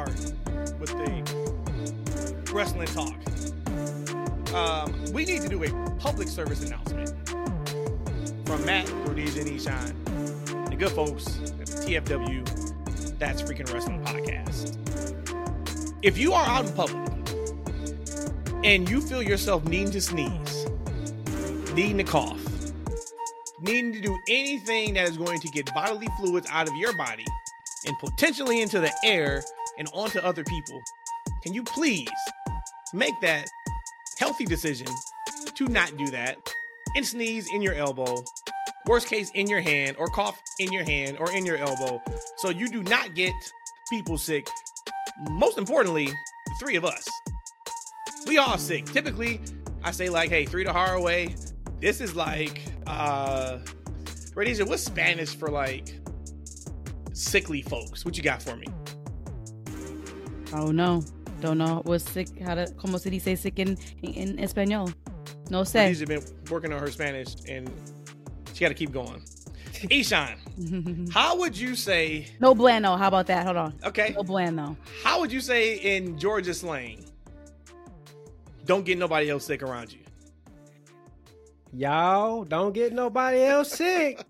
start with the wrestling talk. Um, we need to do a public service announcement from Matt, Rhodesia, and Eshaun, the good folks at TFW, That's Freaking Wrestling podcast. If you are out in public and you feel yourself needing to sneeze, needing to cough, needing to do anything that is going to get bodily fluids out of your body and potentially into the air and onto other people, can you please make that healthy decision to not do that and sneeze in your elbow, worst case in your hand, or cough in your hand or in your elbow, so you do not get people sick. Most importantly, the three of us. We all sick. Typically, I say like, hey, three to Haraway. This is like uh Rhodesia, what's Spanish for like sickly folks? What you got for me? Oh no. Don't know what's sick how to como se dice sick in in español. No sé. Rhodesia's been working on her Spanish and she gotta keep going. Eshaun, how would you say no bueno. How about that? Hold on. okay? No bueno. How would you say in Georgia slang? Don't get nobody else sick around you. Y'all don't get nobody else sick.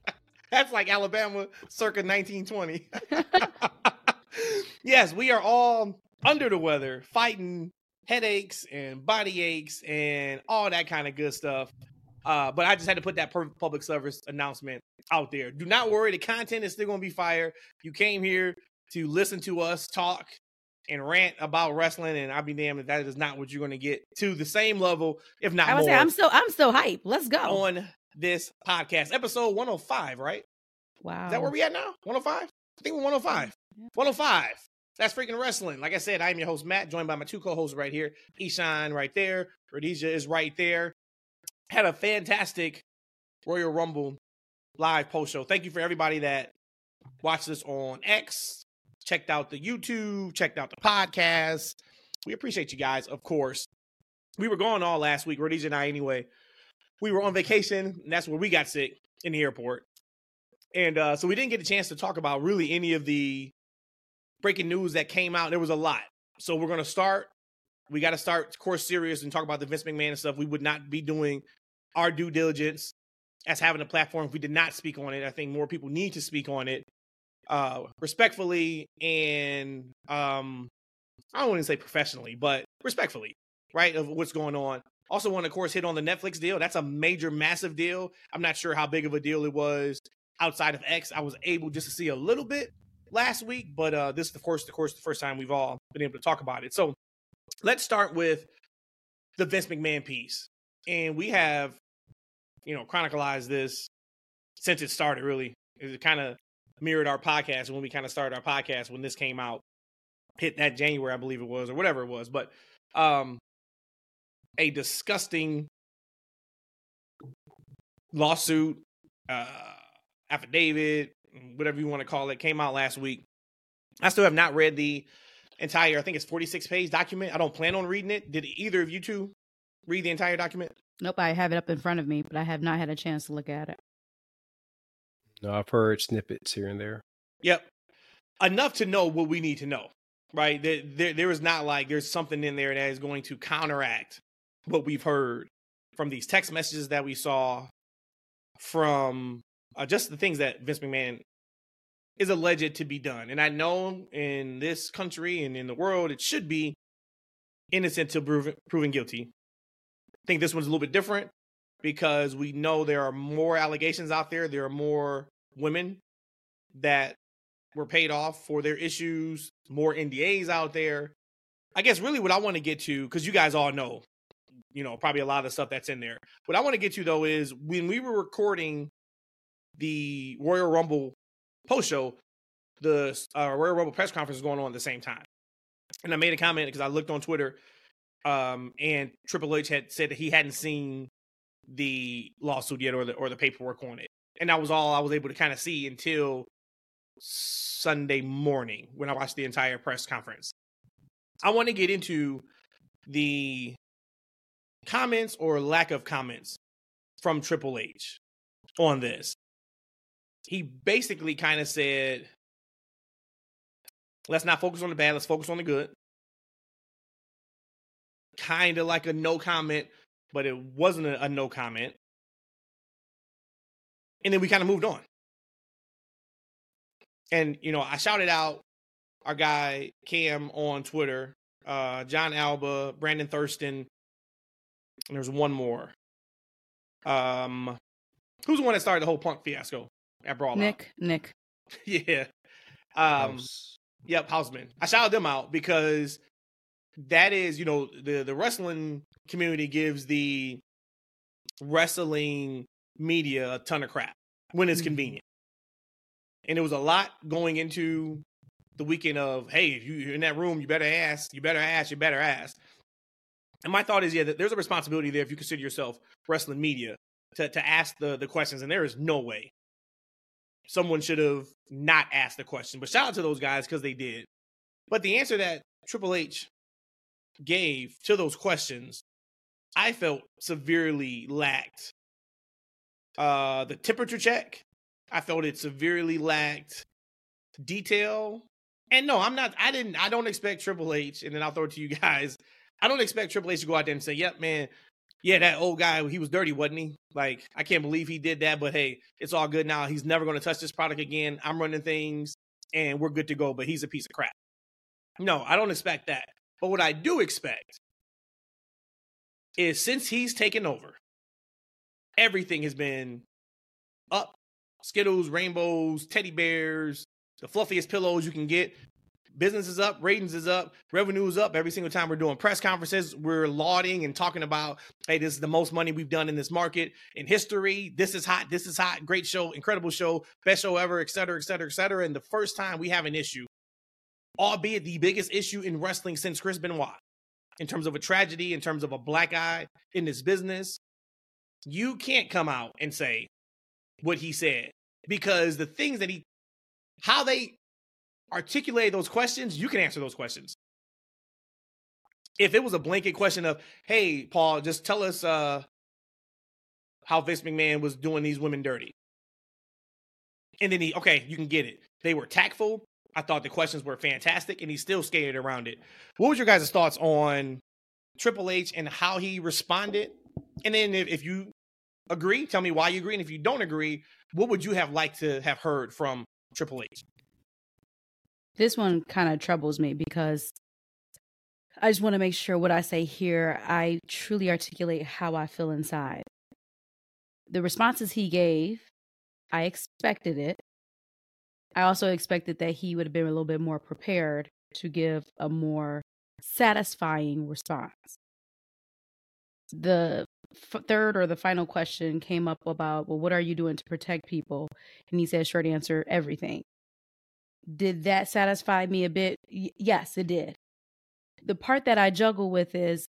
That's like Alabama circa 1920. yes, we are all under the weather, fighting headaches and body aches and all that kind of good stuff. Uh, but I just had to put that public service announcement out there. Do not worry, the content is still going to be fire. You came here to listen to us talk and rant about wrestling, and I'll be damned if that is not what you're going to get to the same level, if not I more, was say I'm so I'm so hype. Let's go. on this podcast. Episode 105, right? wow. Is that where we at now? 105? I think we're 105. 105. That's freaking wrestling. Like I said, I'm your host, Matt, joined by my two co-hosts right here. Eshaun right there. Rhodesia is right there. Had a fantastic Royal Rumble live post show. Thank you for everybody that watched this on X, checked out the YouTube, checked out the podcast. We appreciate you guys, of course. We were gone all last week, Rhodesia and I anyway. We were on vacation, and that's where we got sick in the airport. And uh, so we didn't get a chance to talk about really any of the breaking news that came out. There was a lot. So we're going to start. We got to start, course, serious and talk about the Vince McMahon and stuff. We would not be doing our due diligence as having a platform if we did not speak on it. I think more people need to speak on it uh, respectfully and um, I don't want to say professionally, but respectfully, right, of what's going on. Also, want to, of course, hit on the Netflix deal. That's a major, massive deal. I'm not sure how big of a deal it was outside of X. I was able just to see a little bit last week, but uh, this is, of course, of course, the first time we've all been able to talk about it. So let's start with the Vince McMahon piece, and we have, you know, chronicalized this since it started. Really, it kind of mirrored our podcast when we kind of started our podcast when this came out, hit that January, I believe it was, or whatever it was, but um, a disgusting lawsuit, uh, affidavit, whatever you want to call it, came out last week. I still have not read the entire, I think it's 46 page document. I don't plan on reading it. Did either of you two read the entire document? Nope, I have it up in front of me, but I have not had a chance to look at it. No, I've heard snippets here and there. Yep. Enough to know what we need to know, right? There, there, there is not like there's something in there that is going to counteract what we've heard from these text messages that we saw, from uh, just the things that Vince McMahon is alleged to be done. And I know in this country and in the world, it should be innocent till proven, proven guilty. I think this one's a little bit different because we know there are more allegations out there. There are more women that were paid off for their issues, more NDAs out there. I guess really what I want to get to, because you guys all know, you know, probably a lot of the stuff that's in there. What I want to get to though is when we were recording the Royal Rumble post show, the uh, Royal Rumble press conference was going on at the same time. And I made a comment because I looked on Twitter um, and Triple H had said that he hadn't seen the lawsuit yet or the or the paperwork on it. And that was all I was able to kind of see until Sunday morning when I watched the entire press conference. I want to get into the comments or lack of comments from Triple H on this. He basically kind of said Let's not focus on the bad. Let's focus on the good. Kind of like a no comment, but it wasn't a, a no comment. And then we kind of moved on. And, you know, I shouted out our guy Cam on Twitter, uh, Jon Alba, Brandon Thurston, and there's one more. Um, who's the one that started the whole punk fiasco at Brawl? Nick, Nick. yeah. Um, House. Yep, Hausman. I shouted them out because that is, you know, the the wrestling community gives the wrestling media a ton of crap when it's Mhm. convenient. And there was a lot going into the weekend of, hey, if you- you're in that room, you better ask, you better ask, you better ask. And my thought is, yeah, that there's a responsibility there if you consider yourself wrestling media to, to ask the, the questions. And there is no way someone should have not asked the question. But shout out to those guys because they did. But the answer that Triple H gave to those questions, I felt severely lacked. Uh, the temperature check, I felt it severely lacked detail. And no, I'm not. I didn't. I don't expect Triple H. And then I'll throw it to you guys. I don't expect Triple H to go out there and say, "Yep, man, yeah, that old guy, he was dirty, wasn't he? Like, I can't believe he did that, but hey, it's all good now. He's never going to touch this product again. I'm running things and we're good to go, but he's a piece of crap. No, I don't expect that. But what I do expect is since he's taken over, everything has been up Skittles, rainbows, teddy bears, the fluffiest pillows you can get. Business is up, ratings is up, revenue is up. Every single time we're doing press conferences, we're lauding and talking about, hey, this is the most money we've done in this market in history. This is hot. This is hot. Great show, incredible show, best show ever, et cetera, et cetera, et cetera. And the first time we have an issue, albeit the biggest issue in wrestling since Chris Benoit, in terms of a tragedy, in terms of a black eye in this business, you can't come out and say what he said because the things that he, how they articulate those questions, you can answer those questions. If it was a blanket question of, "Hey, Paul, just tell us uh, how Vince McMahon was doing these women dirty," and then he, okay, you can get it. They were tactful. I thought the questions were fantastic, and he still skated around it. What was your guys' thoughts on Triple H and how he responded? And then if, if you agree, tell me why you agree, and if you don't agree, what would you have liked to have heard from Triple H? This one kind of troubles me because I just want to make sure what I say here, I truly articulate how I feel inside. The responses he gave, I expected it. I also expected that he would have been a little bit more prepared to give a more satisfying response. The f- third or the final question came up about, well, what are you doing to protect people? And he said, short answer, everything. Did that satisfy me a bit? Y- yes, it did. The part that I juggle with is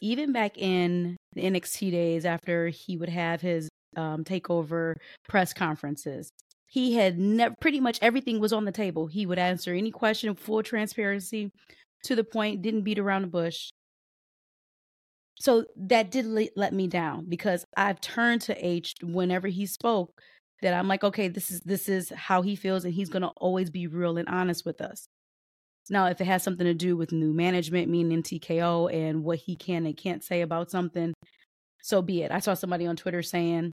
even back in the NXT days after he would have his um, takeover press conferences, he had never pretty much everything was on the table. He would answer any question, full transparency, to the point, didn't beat around the bush. So that did le- let me down because I've turned to H whenever he spoke that I'm like, okay, this is this is how he feels, and he's gonna always be real and honest with us. Now, if it has something to do with new management, meaning TKO, and what he can and can't say about something, so be it. I saw somebody on Twitter saying,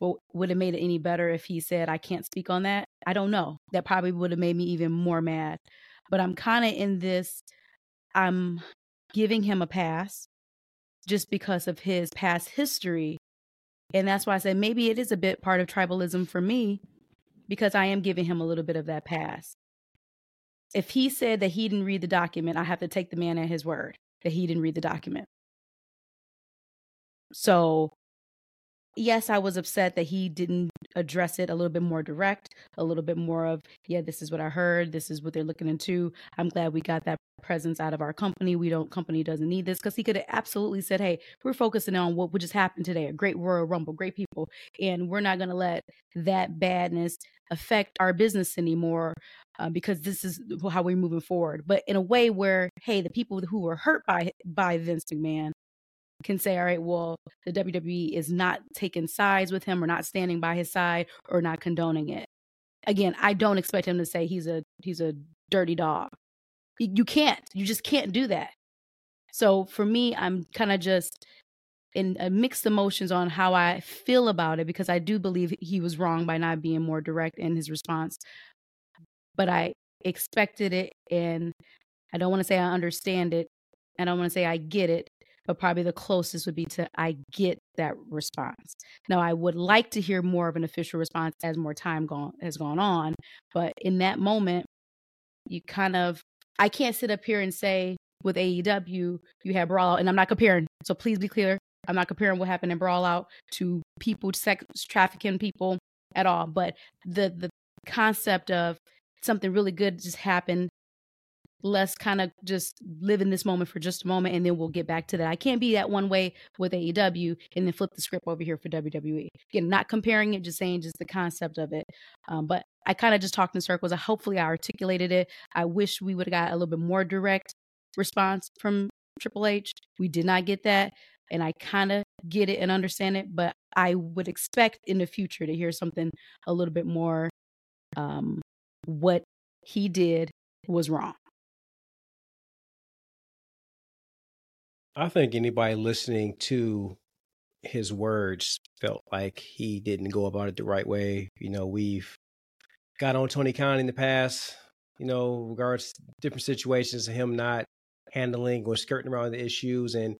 well, would it made it any better if he said, I can't speak on that? I don't know. That probably would have made me even more mad. But I'm kind of in this, I'm giving him a pass just because of his past history. And that's why I said maybe it is a bit part of tribalism for me because I am giving him a little bit of that pass. If he said that he didn't read the document, I have to take the man at his word that he didn't read the document. So, yes, I was upset that he didn't address it a little bit more direct, a little bit more of, yeah, this is what I heard, this is what they're looking into. I'm glad we got that presence out of our company. We don't company doesn't need this because he could have absolutely said, "Hey, we're focusing on what just happened today. A great Royal Rumble, great people, and we're not going to let that badness affect our business anymore." Uh, because this is how we're moving forward, but in a way where, hey, the people who were hurt by by Vince McMahon can say, all right, well, the WWE is not taking sides with him or not standing by his side or not condoning it. Again, I don't expect him to say he's a he's a dirty dog. You can't. You just can't do that. So for me, I'm kind of just in uh, mixed emotions on how I feel about it because I do believe he was wrong by not being more direct in his response. But I expected it and I don't want to say I understand it. I don't want to say I get it, but probably the closest would be to I get that response. Now I would like to hear more of an official response as more time gone has gone on, but in that moment you kind of I can't sit up here and say with AEW you have brawl and I'm not comparing. So please be clear. I'm not comparing what happened in Brawl Out to people sex trafficking people at all, but the the concept of something really good just happened. Let's kind of just live in this moment for just a moment, and then we'll get back to that. I can't be that one way with AEW and then flip the script over here for WWE. Again, not comparing it, just saying just the concept of it. Um, but I kind of just talked in circles. I hopefully I articulated it. I wish we would have got a little bit more direct response from Triple H. We did not get that and I kind of get it and understand it, but I would expect in the future to hear something a little bit more um what he did was wrong. I think anybody listening to his words felt like he didn't go about it the right way. You know, we've got on Tony Khan in the past, you know, regards different situations of him not handling or skirting around the issues and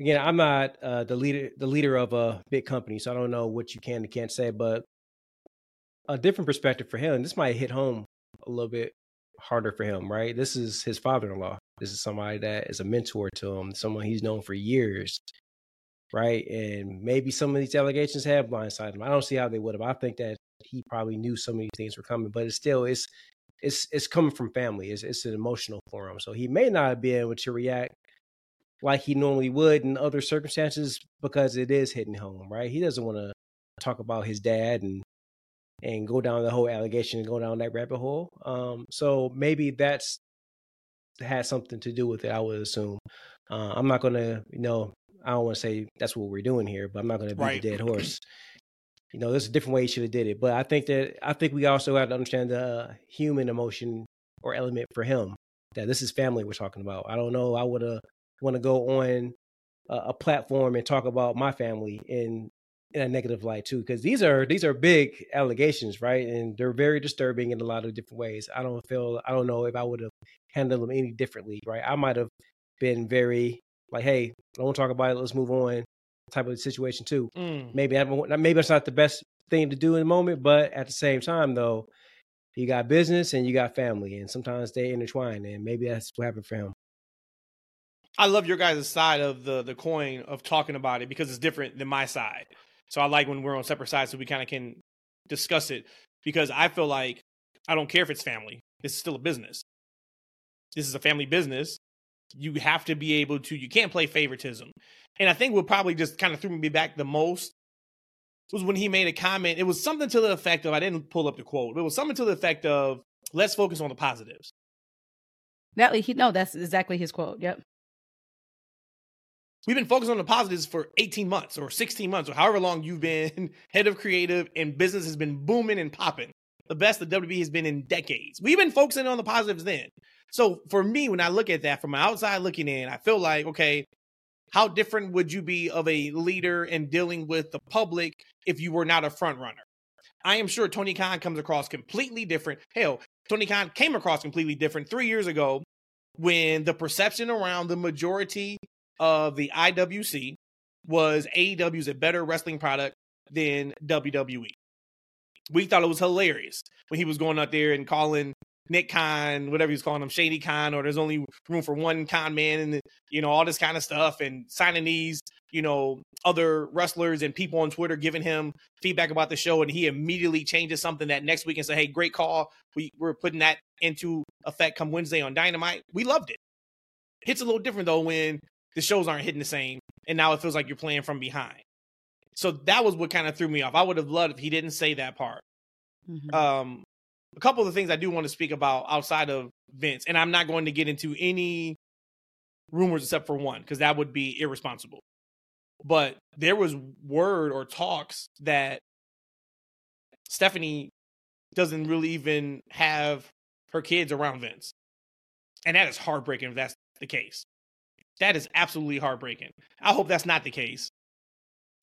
again, I'm not uh, the leader the leader of a big company, so I don't know what you can and can't say. But a different perspective for him. This might hit home a little bit harder for him, right? This is his father-in-law. This is somebody that is a mentor to him, someone he's known for years, right? And maybe some of these allegations have blindsided him. I don't see how they would have. I think that he probably knew some of these things were coming, but it's still it's it's it's coming from family. It's it's an emotional for him, so he may not be able to react like he normally would in other circumstances because it is hitting home, right? He doesn't want to talk about his dad and and go down the whole allegation and go down that rabbit hole. Um, so maybe that's had something to do with it. I would assume. Uh, I'm not gonna, you know, I don't want to say that's what we're doing here, but I'm not gonna beat right. the dead horse. You know, there's a different way he should have did it, but I think that I think we also have to understand the human emotion or element for him. That this is family we're talking about. I don't know. I would have want to go on a, a, platform and talk about my family in in a negative light too because these are these are big allegations right? And they're very disturbing in a lot of different ways. I don't feel i don't know if i would have handled them any differently right? I might have been very like hey i don't talk about it let's move on type of situation too. Mm. maybe I, maybe that's not the best thing to do in the moment but at the same time though you got business and you got family and sometimes they intertwine and maybe that's what happened for him. I love your guys' side of the the coin of talking about it because it's different than my side. So I like when we're on separate sides so we kind of can discuss it because I feel like I don't care if it's family. This is still a business. This is a family business. You have to be able to. You can't play favoritism. And I think what probably just kind of threw me back the most was when he made a comment. It was something to the effect of I didn't pull up the quote. It was something to the effect of let's focus on the positives. That he no, that's exactly his quote. Yep. We've been focused on the positives for 18 months or 16 months or however long you've been head of creative and business has been booming and popping. The best the WWE has been in decades. We've been focusing on the positives then. So for me, when I look at that from outside looking in, I feel like, okay, how different would you be of a leader and dealing with the public if you were not a front runner? I am sure Tony Khan comes across completely different. Hell, Tony Khan came across completely different three years ago when the perception around the majority of the IWC was AEW is a better wrestling product than WWE. We thought it was hilarious when he was going out there and calling Nick Khan, whatever he's calling him, Shady Khan, or there's only room for one con man, and you know all this kind of stuff, and signing these, you know, other wrestlers and people on Twitter giving him feedback about the show, and he immediately changes something that next week and say, "Hey, great call. We we're putting that into effect come Wednesday on Dynamite." We loved it. It's a little different though when the shows aren't hitting the same, and now it feels like you're playing from behind. So that was what kind of threw me off. I would have loved if he didn't say that part. Mm-hmm. Um, a couple of the things I do want to speak about outside of Vince, and I'm not going to get into any rumors except for one because that would be irresponsible. But there was word or talks that Stephanie doesn't really even have her kids around Vince. And that is heartbreaking if that's the case. That is absolutely heartbreaking. I hope that's not the case.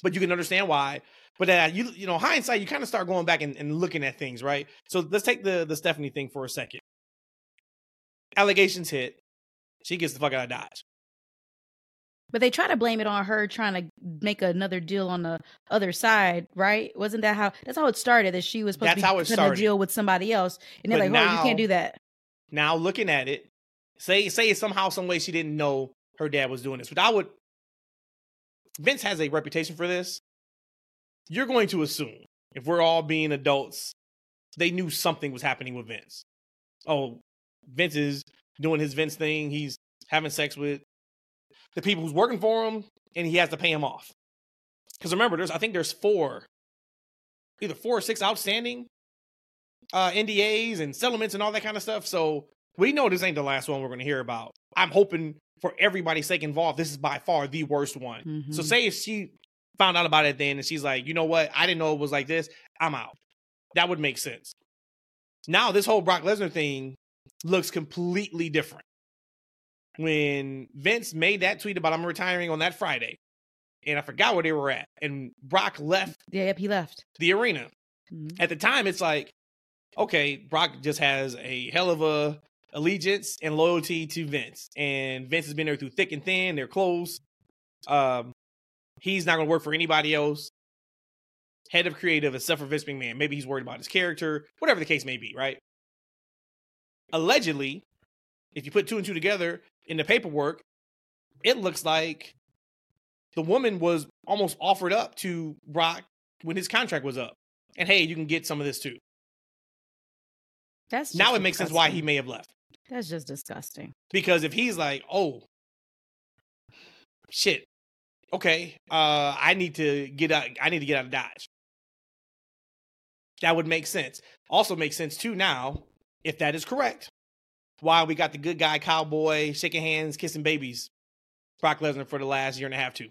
But you can understand why. But uh, you you know, hindsight, you kind of start going back and, and looking at things, right? So let's take the the Stephanie thing for a second. Allegations hit. She gets the fuck out of Dodge. But they try to blame it on her trying to make another deal on the other side, right? Wasn't that how? That's how it started. That she was supposed That's to be cutting a deal with somebody else, and they're But like, "Oh, you can't do that." Now looking at it, say say somehow, some way she didn't know her dad was doing this. But I would Vince has a reputation for this. You're going to assume, if we're all being adults, they knew something was happening with Vince. Oh, Vince is doing his Vince thing. He's having sex with the people who's working for him, and he has to pay him off. Because remember, there's I think there's four, either four or six outstanding uh, NDAs and settlements and all that kind of stuff. So we know this ain't the last one we're going to hear about. I'm hoping for everybody's sake involved, this is by far the worst one. So Mhm. say if she found out about it then and she's like, you know what, I didn't know it was like this, I'm out. That would make sense. Now this whole Brock Lesnar thing looks completely different. When Vince made that tweet about I'm retiring on that Friday, and I forgot where they were at, and Brock left Yeah, yep, he left. the arena Mhm. at the time it's like okay brock just has a hell of a allegiance and loyalty to vince. And vince has been there through thick and thin. They're close. Um he's not going to work for anybody else. Head of creative except for vince mcmahon. Maybe he's worried about his character. Whatever the case may be right? Allegedly if you put two and two together in the paperwork it looks like the woman was almost offered up to brock when his contract was up. And hey, you can get some of this too. That's now it makes sense why he may have left. That's just disgusting. Because if he's like, oh, shit, okay, uh, I need to get out. I need to get out of Dodge. That would make sense. Also makes sense too now, if that is correct. Why we got the good guy cowboy shaking hands, kissing babies, Brock Lesnar for the last year and a half too.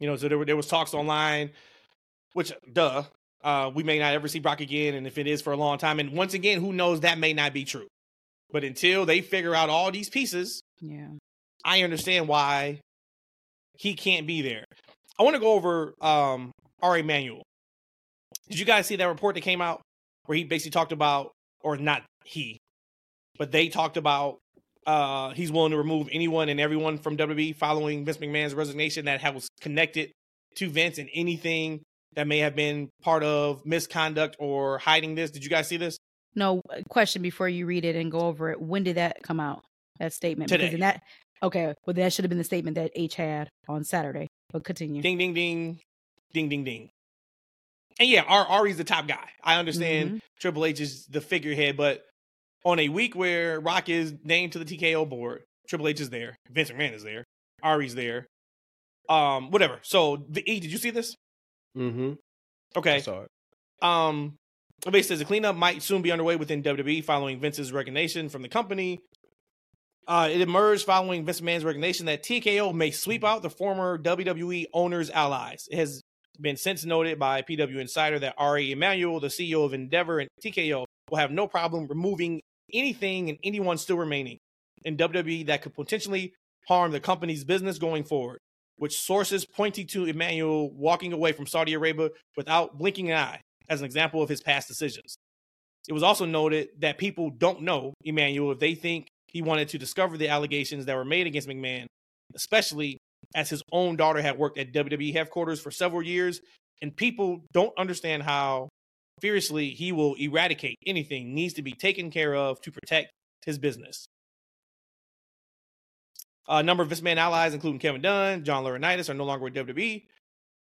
You know, so there were there was talks online, which duh, uh, we may not ever see Brock again, and if it is for a long time, and once again, who knows that may not be true. But until they figure out all these pieces, Yeah. I understand why he can't be there. I want to go over um Ari Emanuel. Did you guys see that report that came out where he basically talked about, or not he, but they talked about uh he's willing to remove anyone and everyone from WWE following Vince McMahon's resignation that was connected to Vince and anything that may have been part of misconduct or hiding this. Did you guys see this? No uh, question before you read it and go over it. When did that come out? That statement Today. because in that okay, well that should have been the statement that H had on Saturday. But continue. Ding ding ding, ding ding ding. And yeah, Ar- Ari's the top guy. I understand Mhm. Triple H is the figurehead, but on a week where Rock is named to the TKO board, Triple H is there, Vince McMahon is there, Ari's there, um, whatever. So, the E, did you see this? Mm-hmm. Okay. I saw it. Um, basically says the cleanup might soon be underway within WWE following Vince's resignation from the company. Uh, it emerged following Vince McMahon's resignation that TKO may sweep out the former WWE owners' allies. It has been since noted by PW Insider that Ari Emanuel, the CEO of Endeavor and TKO, will have no problem removing anything and anyone still remaining in WWE that could potentially harm the company's business going forward. Which sources pointing to Emanuel walking away from Saudi Arabia without blinking an eye as an example of his past decisions. It was also noted that people don't know Emanuel if they think he wanted to discover the allegations that were made against McMahon, especially as his own daughter had worked at WWE headquarters for several years, and people don't understand how fiercely he will eradicate anything needs to be taken care of to protect his business. A number of Vince McMahon allies, including Kevin Dunn, John Laurinaitis, are no longer with WWE.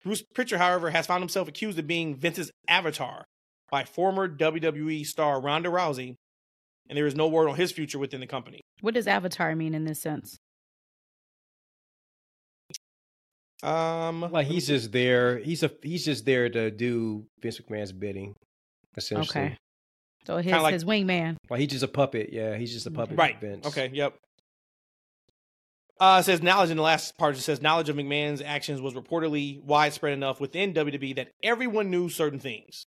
Bruce Prichard, however, has found himself accused of being Vince's avatar by former WWE star Ronda Rousey, and there is no word on his future within the company. What does avatar mean in this sense? Um, Like he's just there. He's a he's just there to do Vince McMahon's bidding, essentially. Okay. So his like- his wingman. Well, he's just a puppet. Yeah, he's just a puppet. right. Vince. Okay. Yep. Uh, says knowledge in the last part. It says knowledge of McMahon's actions was reportedly widespread enough within WWE that everyone knew certain things.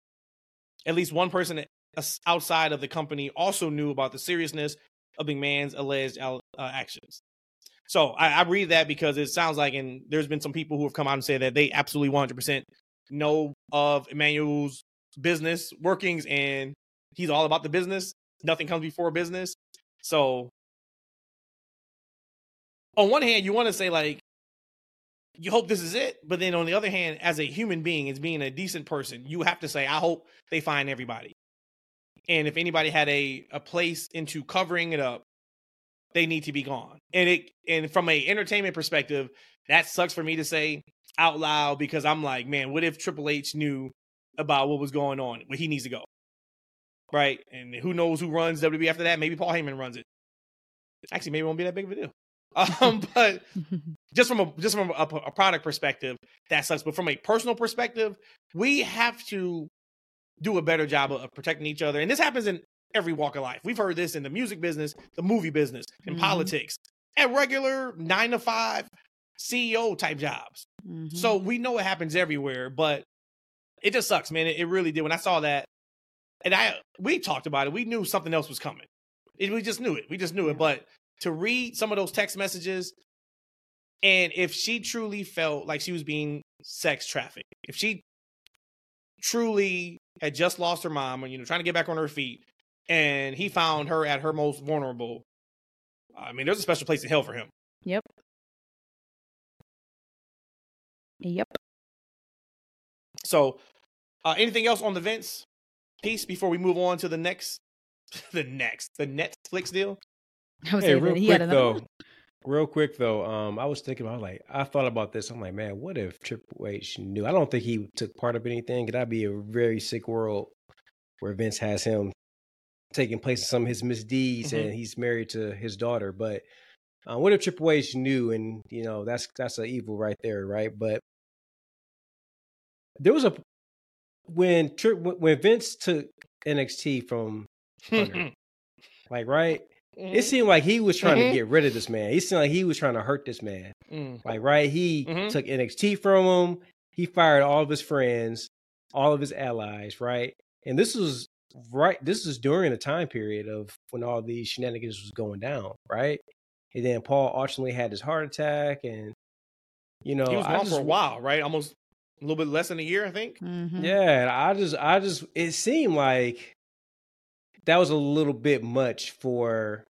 At least one person outside of the company also knew about the seriousness of McMahon's alleged uh, actions. So I, I, read that because it sounds like, and there's been some people who have come out and said that they absolutely 100% know of Emanuel's business workings and he's all about the business. Nothing comes before business. So on one hand, you want to say like, you hope this is it, but then on the other hand, as a human being, as being a decent person, you have to say, I hope they find everybody. And if anybody had a a place into covering it up, they need to be gone. And it and from a entertainment perspective, that sucks for me to say out loud because I'm like, man, what if Triple H knew about what was going on? Well, he needs to go. Right? And who knows who runs WWE after that? Maybe Paul Heyman runs it. Actually, maybe it won't be that big of a deal. Um, but just from a just from a, a, product perspective, that sucks. But from a personal perspective, we have to do a better job of, of protecting each other. And this happens in every walk of life. We've heard this in the music business, the movie business, in mm-hmm. politics, at regular nine to five CEO type jobs. Mm-hmm. So we know it happens everywhere, but it just sucks, man. It, it, really did. When I saw that, and I we talked about it, we knew something else was coming. It, we just knew it. We just knew it. But to read some of those text messages, and if she truly felt like she was being sex trafficked, if she truly had just lost her mom and you know trying to get back on her feet, and he found her at her most vulnerable. I mean, there's a special place in hell for him. Yep. Yep. So, uh, anything else on the Vince piece before we move on to the next, the next, the Netflix deal? Hey, real quick though, real quick though, um, I was thinking about like I thought about this. I'm like, man, what if Triple H knew? I don't think he took part of anything. Could that be a very sick world where Vince has him taking place in some of his misdeeds, mm-hmm. and he's married to his daughter. But uh, what if Triple H knew? And you know, that's that's an evil right there, right? But there was a when when Vince took NXT from Hunter, like right. Mm-hmm. It seemed like he was trying mm-hmm. to get rid of this man. He seemed like he was trying to hurt this man. Mm. Like, right? He mm-hmm. took NXT from him. He fired all of his friends, all of his allies, right? And this was right this was during the time period of when all these shenanigans was going down right and then paul ultimately had his heart attack and you know he was gone for a while right almost a little bit less than a year i think mm-hmm. yeah i just i just it seemed like that was a little bit much for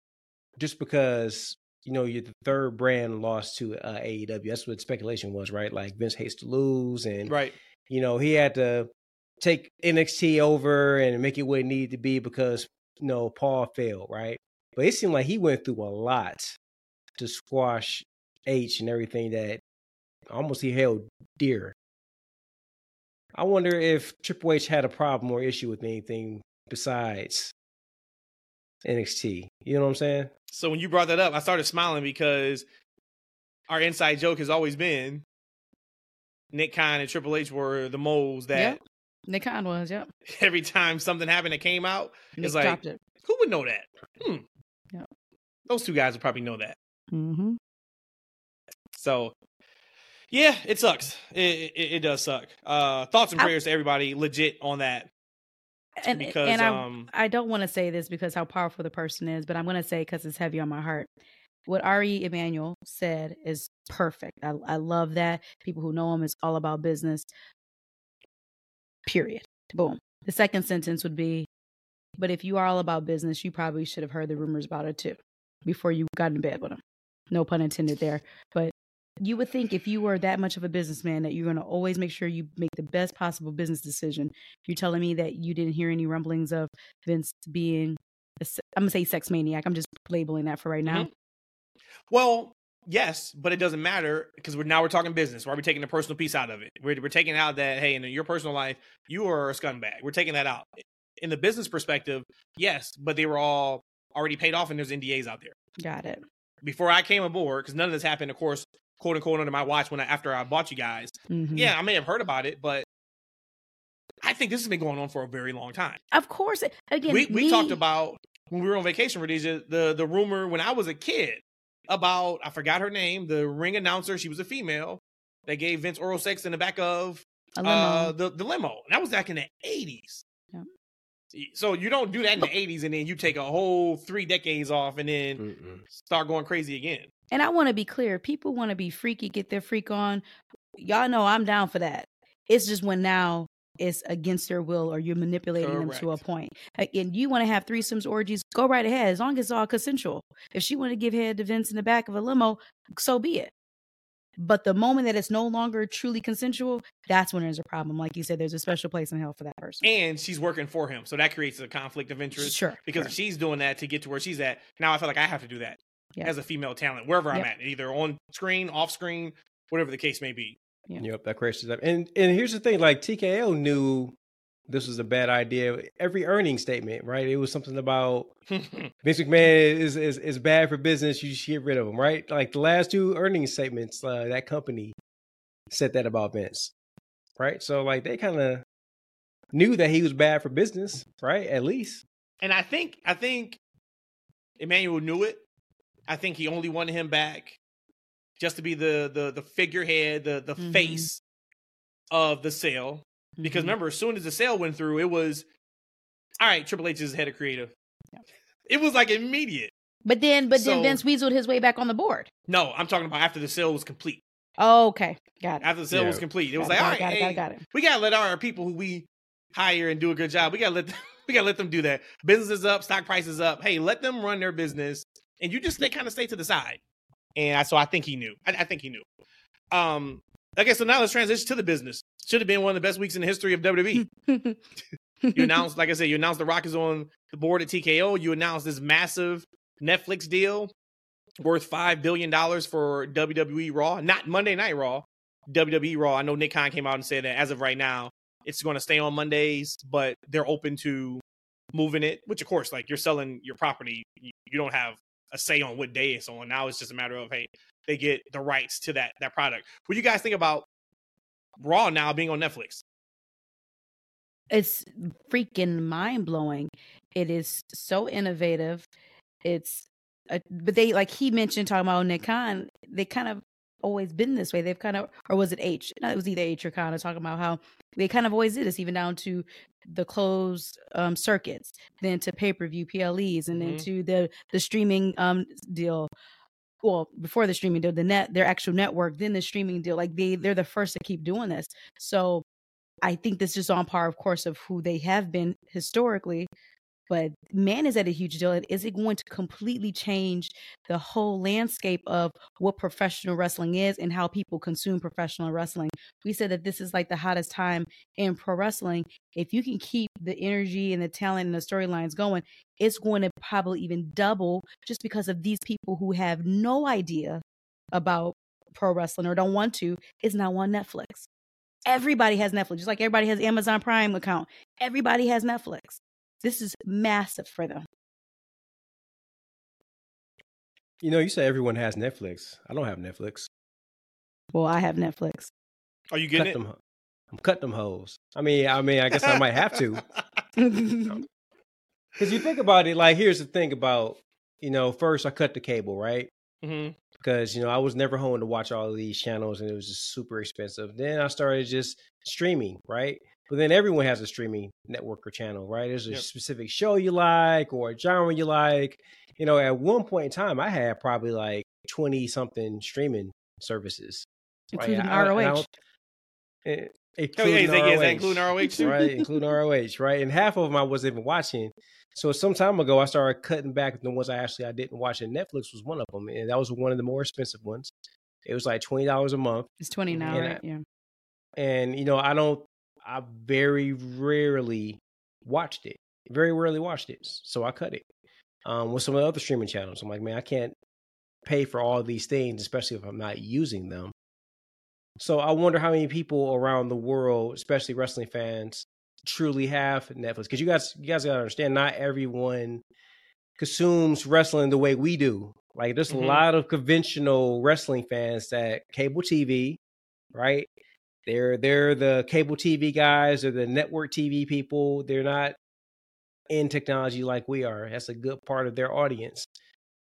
just because you know you're the third brand lost to uh, AEW. That's what speculation was, right? Like Vince hates to lose, and right, you know he had to take NXT over and make it what it needed to be because you know Paul failed, right? But it seemed like he went through a lot to squash H and everything that almost he held dear. I wonder if Triple H had a problem or issue with anything besides NXT. You know what I'm saying? So when you brought that up, I started smiling because our inside joke has always been Nick Khan and Triple H were the moles that Nick Khan was, yep. Every time something happened that came out, Nick it's like, it. who would know that? Hmm. Yep. Those two guys would probably know that. Mm-hmm. So, yeah, it sucks. It, it, it does suck. Uh, thoughts and prayers I, to everybody legit on that. And, because, and I, um, I don't want to say this because how powerful the person is, but I'm going to say because it's heavy on my heart. What Ari Emanuel said is perfect. I, I love that. People who know him is all about business. Period. Boom. The second sentence would be, but if you are all about business, you probably should have heard the rumors about it too before you got in bed with him. No pun intended there. But you would think if you were that much of a businessman that you're going to always make sure you make the best possible business decision. If you're telling me that you didn't hear any rumblings of Vince being, a, I'm going to say sex maniac. I'm just labeling that for right now. Mm-hmm. Well, yes, but it doesn't matter because we're now we're talking business. Why are we taking the personal piece out of it? We're, we're taking out that hey, in your personal life, you are a scumbag. We're taking that out. In the business perspective, yes, but they were all already paid off, and there's NDAs out there. Got it. Before I came aboard, because none of this happened, of course, quote unquote, under my watch when I, after I bought you guys. Mm-hmm. Yeah, I may have heard about it, but I think this has been going on for a very long time. Of course, again, we, we me... talked about when we were on vacation, Rhodesia, the the rumor when I was a kid about I forgot her name, the ring announcer. She was a female that gave Vince oral sex in the back of uh, the the limo. And that was back in the eighties. Yeah. So you don't do that in the '80s, and then you take a whole three decades off, and then Mm-mm. start going crazy again. And I want to be clear. People want to be freaky, get their freak on. Y'all know I'm down for that. It's just when now it's against their will or you're manipulating them to a point. And you want to have threesomes, orgies, go right ahead as long as it's all consensual. If she want to give head to Vince in the back of a limo, so be it. But the moment that it's no longer truly consensual, that's when there's a problem. Like you said, there's a uh, special place in hell for that person. And she's working for him, so that creates a conflict of interest. Sure. Because sure. if she's doing that to get to where she's at, now I feel like I have to do that Yeah. as a female talent, wherever I'm at, either on screen, off screen, whatever the case may be. Yeah. Yep, that creates that. And and here's the thing: like TKO knew this was a bad idea. Every earning statement, right? It was something about Vince McMahon is is is bad for business. You should get rid of him, right? Like the last two earnings statements, uh, that company said that about Vince, right? So like they kind of knew that he was bad for business, right? At least. and I think I think Emanuel knew it. I think he only wanted him back just to be the the the figurehead, the the Mhm. face of the sale. Because Mhm. remember, as soon as the sale went through, it was all right. Triple H is head of creative. Yeah. It was like immediate. But then, but So- then Vince weaseled his way back on the board. No, I'm talking about after the sale was complete. Oh, okay, got it. After the sale was complete, it was Got like, all got right, it, hey, got it, got it, got it. we gotta let our people who we hire and do a good job. We gotta let them, we gotta let them do that. Business is up, stock price is up. Hey, let them run their business, and you just they kind of stay to the side. And I, so I think he knew. I, I think he knew. Um. Okay, so now let's transition to the business. Should have been one of the best weeks in the history of WWE. you announced, like I said, you announced the Rock is on the board at TKO. You announced this massive Netflix deal worth five billion dollars for WWE Raw, not Monday Night Raw, WWE Raw. I know Nick Khan came out and said that as of right now, it's going to stay on Mondays, but they're open to moving it. Which, of course, like you're selling your property, you don't have a say on what day it's on. Now it's just a matter of hey, they get the rights to that that product. What do you guys think about Raw now being on Netflix? it's freaking mind blowing. It is so innovative. It's, a, but they like he mentioned talking about Nick Khan. They kind of always been this way. They've kind of, or was it H? No, it was either H or Khan. Talking about how they kind of always did this, even down to the closed um, circuits, then to pay per view PLEs, and then Mhm. to the the streaming um deal. Well, before the streaming deal, the net, their actual network, then the streaming deal. Like they, they're the first to keep doing this. So I think this is on par, of course, of who they have been historically. But man, is that a huge deal? Is it going to completely change the whole landscape of what professional wrestling is and how people consume professional wrestling? We said that this is like the hottest time in pro wrestling. If you can keep the energy and the talent and the storylines going, it's going to probably even double just because of these people who have no idea about pro wrestling or don't want to is now on Netflix. Everybody has Netflix, just like everybody has Amazon Prime account. Everybody has Netflix. This is massive for them. You know, you say everyone has Netflix. I don't have Netflix. Well, I have Netflix. Are you Cut getting it? them. I'm cutting them hoes. I mean, I mean, I guess I might have to. Because you think about it, like here's the thing about, you know, first I cut the cable, right? Mhm. Because you know I was never home to watch all of these channels, and it was just super expensive. Then I started just streaming, right? But then everyone has a streaming network or channel, right? There's a Yep. specific show you like or a genre you like. You know, at one point in time, I had probably like twenty something streaming services, right? including I- I- and I ROH. don't- eh, Oh, yeah, including is that, yeah, ROH including ROH too? right? Including ROH, right? And half of them I wasn't even watching. So some time ago, I started cutting back the ones I actually I didn't watch, and Netflix was one of them, and that was one of the more expensive ones. It was like twenty dollars a month, It's 20 now, And right? I- Yeah. and you know I don't, I very rarely watched it, very rarely watched it, so I cut it. Um, with some of the other streaming channels, I'm like, man, I can't pay for all these things, especially if I'm not using them. So I wonder how many people around the world, especially wrestling fans, truly have Netflix. Because you guys, you guys gotta understand, not everyone consumes wrestling the way we do. Like there's Mhm. a lot of conventional wrestling fans that cable TV, right? They're they're the cable TV guys or the network TV people. They're not in technology like we are. That's a good part of their audience,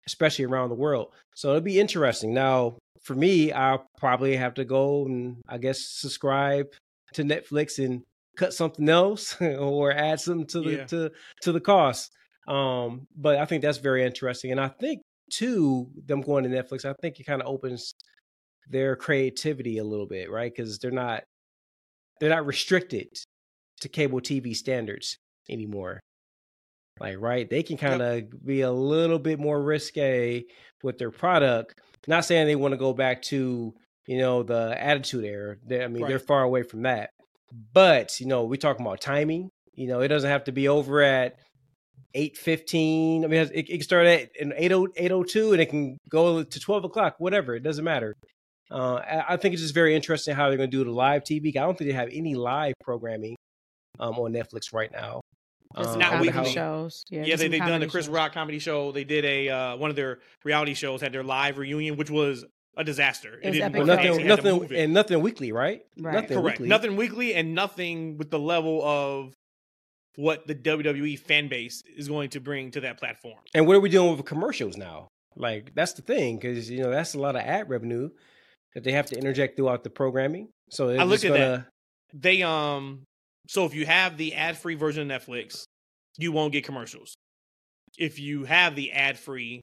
especially around the world. So it'll be interesting. Now, for me, I'll probably have to go and I guess subscribe to Netflix and cut something else or add something to the Yeah. to to the cost. Um, but I think that's very interesting, and I think too them going to Netflix. I think it kind of opens their creativity a little bit, right? Because they're not they're not restricted to cable TV standards anymore. Like, right? They can kind of be a little bit more risque with their product. Not saying they want to go back to, you know, the attitude era. They, I mean, they're far away from that. But, you know, we talking about timing. You know, it doesn't have to be over at 8.15. I mean, it, it can start at an 8.02 8.02 and it can go to 12 o'clock, whatever. It doesn't matter. Uh, I, I think it's just very interesting how they're going to do the live TV. I don't think they have any live programming um, on Netflix right now. Just It's Um, not I don't know comedy weekly. shows. Yeah, Yeah, just they've done the Chris shows. Rock comedy show. They did a uh, one of their reality shows had their live reunion, which was a disaster. It was didn't epic work. Well, They nothing, had to nothing, move it. and nothing weekly, right? Right. Nothing Correct. weekly. Nothing weekly and nothing with the level of what the WWE fan base is going to bring to that platform. And what are we doing with commercials now? Like that's the thing, because you know that's a lot of ad revenue that they have to interject throughout the programming. So I just at gonna, They um so if you have the ad-free version of Netflix, you won't get commercials. If you have the ad-free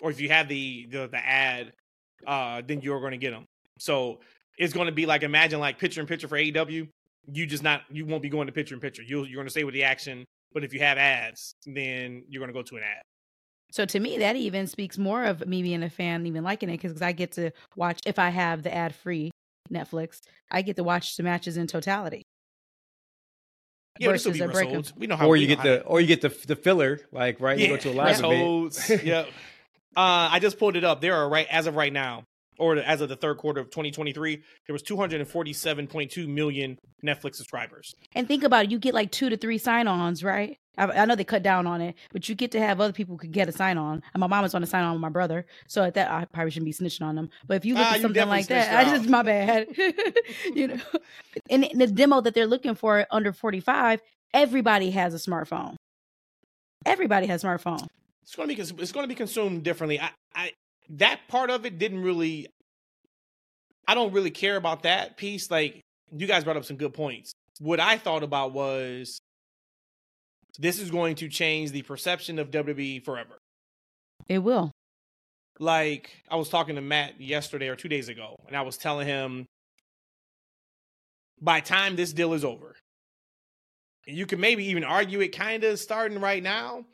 or if you have the the, the ad uh then you're going to get them. So it's going to be like imagine like picture in picture for AEW. You just not you won't be going to picture in picture. You you're going to stay with the action, but if you have ads, then you're going to go to an ad. So to me, that even speaks more of me being a fan, even liking it, because I get to watch. If I have the ad-free Netflix, I get to watch the matches in totality. Yeah, this will versus be a break of- We know how or you know get the, to- or you get the the filler, like right, you go to a live event. Holds. yep. Uh, I just pulled it up. There are right as of right now, or as of the third quarter of 2023, there was 247.2 million Netflix subscribers. And think about it, you get like two to three sign-ons, right? I, I know they cut down on it, but you get to have other people who could get a sign-on. And my mom was on a sign-on with my brother, so at that I probably shouldn't be snitching on them. But if you look Ah, at something like that, I just my bad. you know, and in the demo that they're looking for under forty-five, everybody has a smartphone. Everybody has a smartphone. It's going to be it's going to be consumed differently. I, I that part of it didn't really. I don't really care about that piece. Like you guys brought up some good points. What I thought about was this is going to change the perception of WWE forever. It will. like I was talking to Matt yesterday or two days ago, and I was telling him by time this deal is over, and you can maybe even argue it kind of starting right now.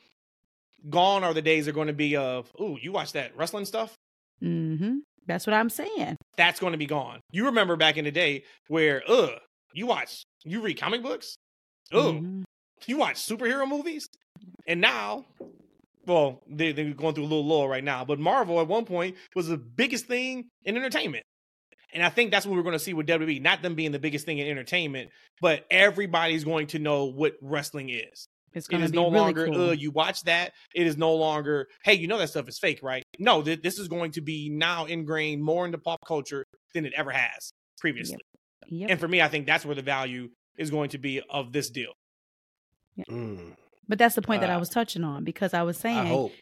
Gone are the days are going to be of, ooh, you watch that wrestling stuff? Mm-hmm. That's what I'm saying. That's going to be gone. You remember back in the day where, ugh, you watch, you read comic books? Ugh, Mhm. You watch superhero movies? And now, well, they, they're going through a little lull right now, but Marvel at one point was the biggest thing in entertainment. And I think that's what we're going to see with WWE, not them being the biggest thing in entertainment, but everybody's going to know what wrestling is. It's It going to is be no really longer, cool. uh, you watch that. It is no longer, hey, you know that stuff is fake, right? No, th- this is going to be now ingrained more into pop culture than it ever has previously. Yep. And for me, I think that's where the value is going to be of this deal. Mm, But that's the point that I Uh, was touching on because I was saying hope.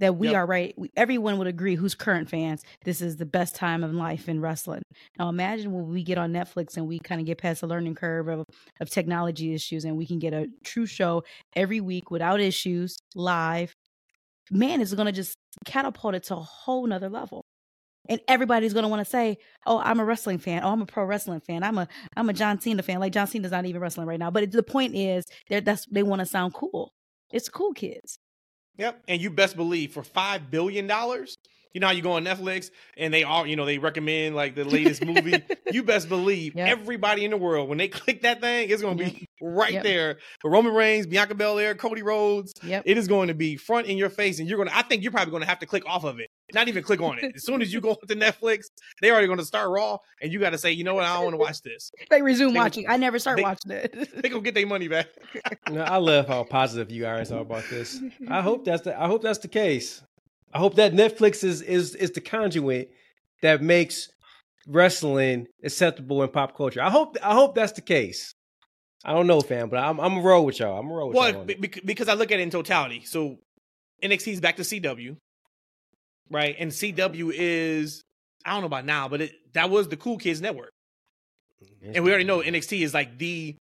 that we Yep. are right. We, everyone would agree who's current fans. This is the best time of life in wrestling. Now imagine when we get on Netflix and we kind of get past the learning curve of, of technology issues and we can get a true show every week without issues live. Man, it's going to just catapult it to a whole nother level. And everybody's going to want to say, "Oh, I'm a wrestling fan. Oh, I'm a pro wrestling fan. I'm a I'm a John Cena fan." Like John Cena's not even wrestling right now, but it, the point is, that's they want to sound cool. It's cool, kids. Yep. And you best believe for $5 billion, you know how you go on Netflix and they all, you know, they recommend like the latest movie. you best believe Yep. everybody in the world, when they click that thing, it's going to be right Yep. there. For Roman Reigns, Bianca Belair, Cody Rhodes, Yep. it is going to be front in your face. And you're going to, I think you're probably going to have to click off of it, not even click on it. As soon as you go to Netflix, they're already going to start Raw and you got to say, you know what, I don't want to watch this. They resume They- watching. I never start they- watching it. They going to get their money back. No, I love how positive you guys are about this. I hope that's the I hope that's the case. I hope that Netflix is is is the conduit that makes wrestling acceptable in pop culture. I hope I hope that's the case. I don't know, fam, but I'm I'm a roll with y'all. I'm a roll with y'all. Well, be- because I look at it in totality. So NXT's back to CW, right? And CW is I don't know about now, but it that was the Cool Kids Network, and we already know NXT is like the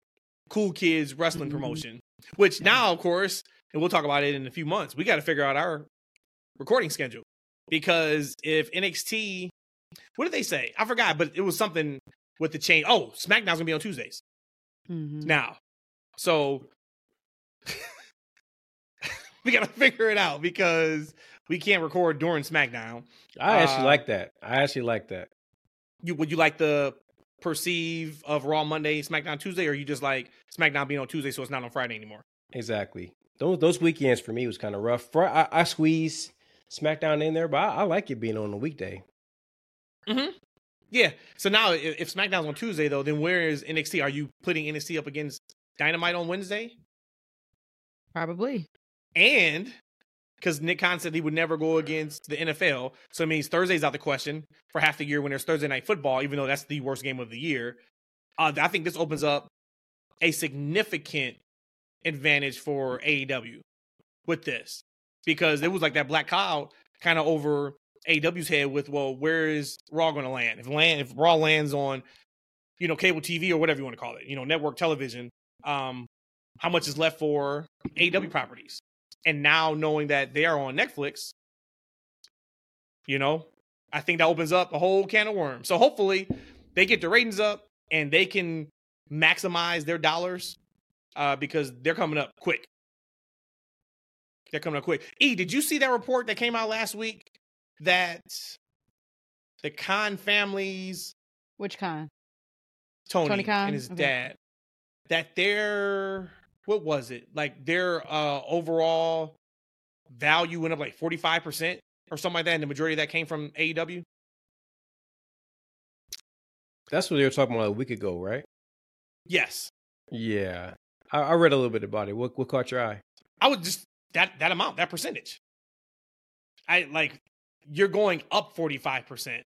cool kids wrestling Mhm. promotion. Which now, of course, and we'll talk about it in a few months. We got to figure out our recording schedule because if NXT, what did they say? I forgot, but it was something with the chain. Oh, SmackDown's gonna be on Tuesdays Mhm. now, so we got to figure it out because we can't record during SmackDown. I actually Uh, like that. I actually like that. You would you like the perceive of Raw Monday, SmackDown Tuesday, or you just like SmackDown being on Tuesday, so it's not on Friday anymore? Exactly. Those those weekends for me was kind of rough. I, I squeezed SmackDown in there, but I, I like it being on a weekday. Yeah. So now, if, if SmackDown's on Tuesday, though, then where is NXT? Are you putting NXT up against Dynamite on Wednesday? Probably. And because Nick Khan said he would never go against the NFL, so it means Thursday's out of the question for half the year when there's Thursday night football, even though that's the worst game of the year. Uh, I think this opens up a significant advantage for AEW with this because it was like that black cloud kind of over AEW's head with, well, where is Raw going to land? If land if Raw lands on, you know, cable TV or whatever you want to call it, you know, network television, um, how much is left for AW properties? And now knowing that they are on Netflix, you know, I think that opens up a whole can of worms. So hopefully they get the ratings up and they can maximize their dollars uh, because they're coming up quick. They're coming up quick. E, did you see that report that came out last week that the Khan families, Which Khan? Tony, Tony Khan? and his Okay. dad, that their what was it like their uh overall value went up like forty five percent or something like that, and the majority of that came from AEW. That's what they were talking about a week ago, right? Yes, Yeah. I, I read a little bit about it. What what caught your eye? I would just that that amount, that percentage. I like you're going up 45%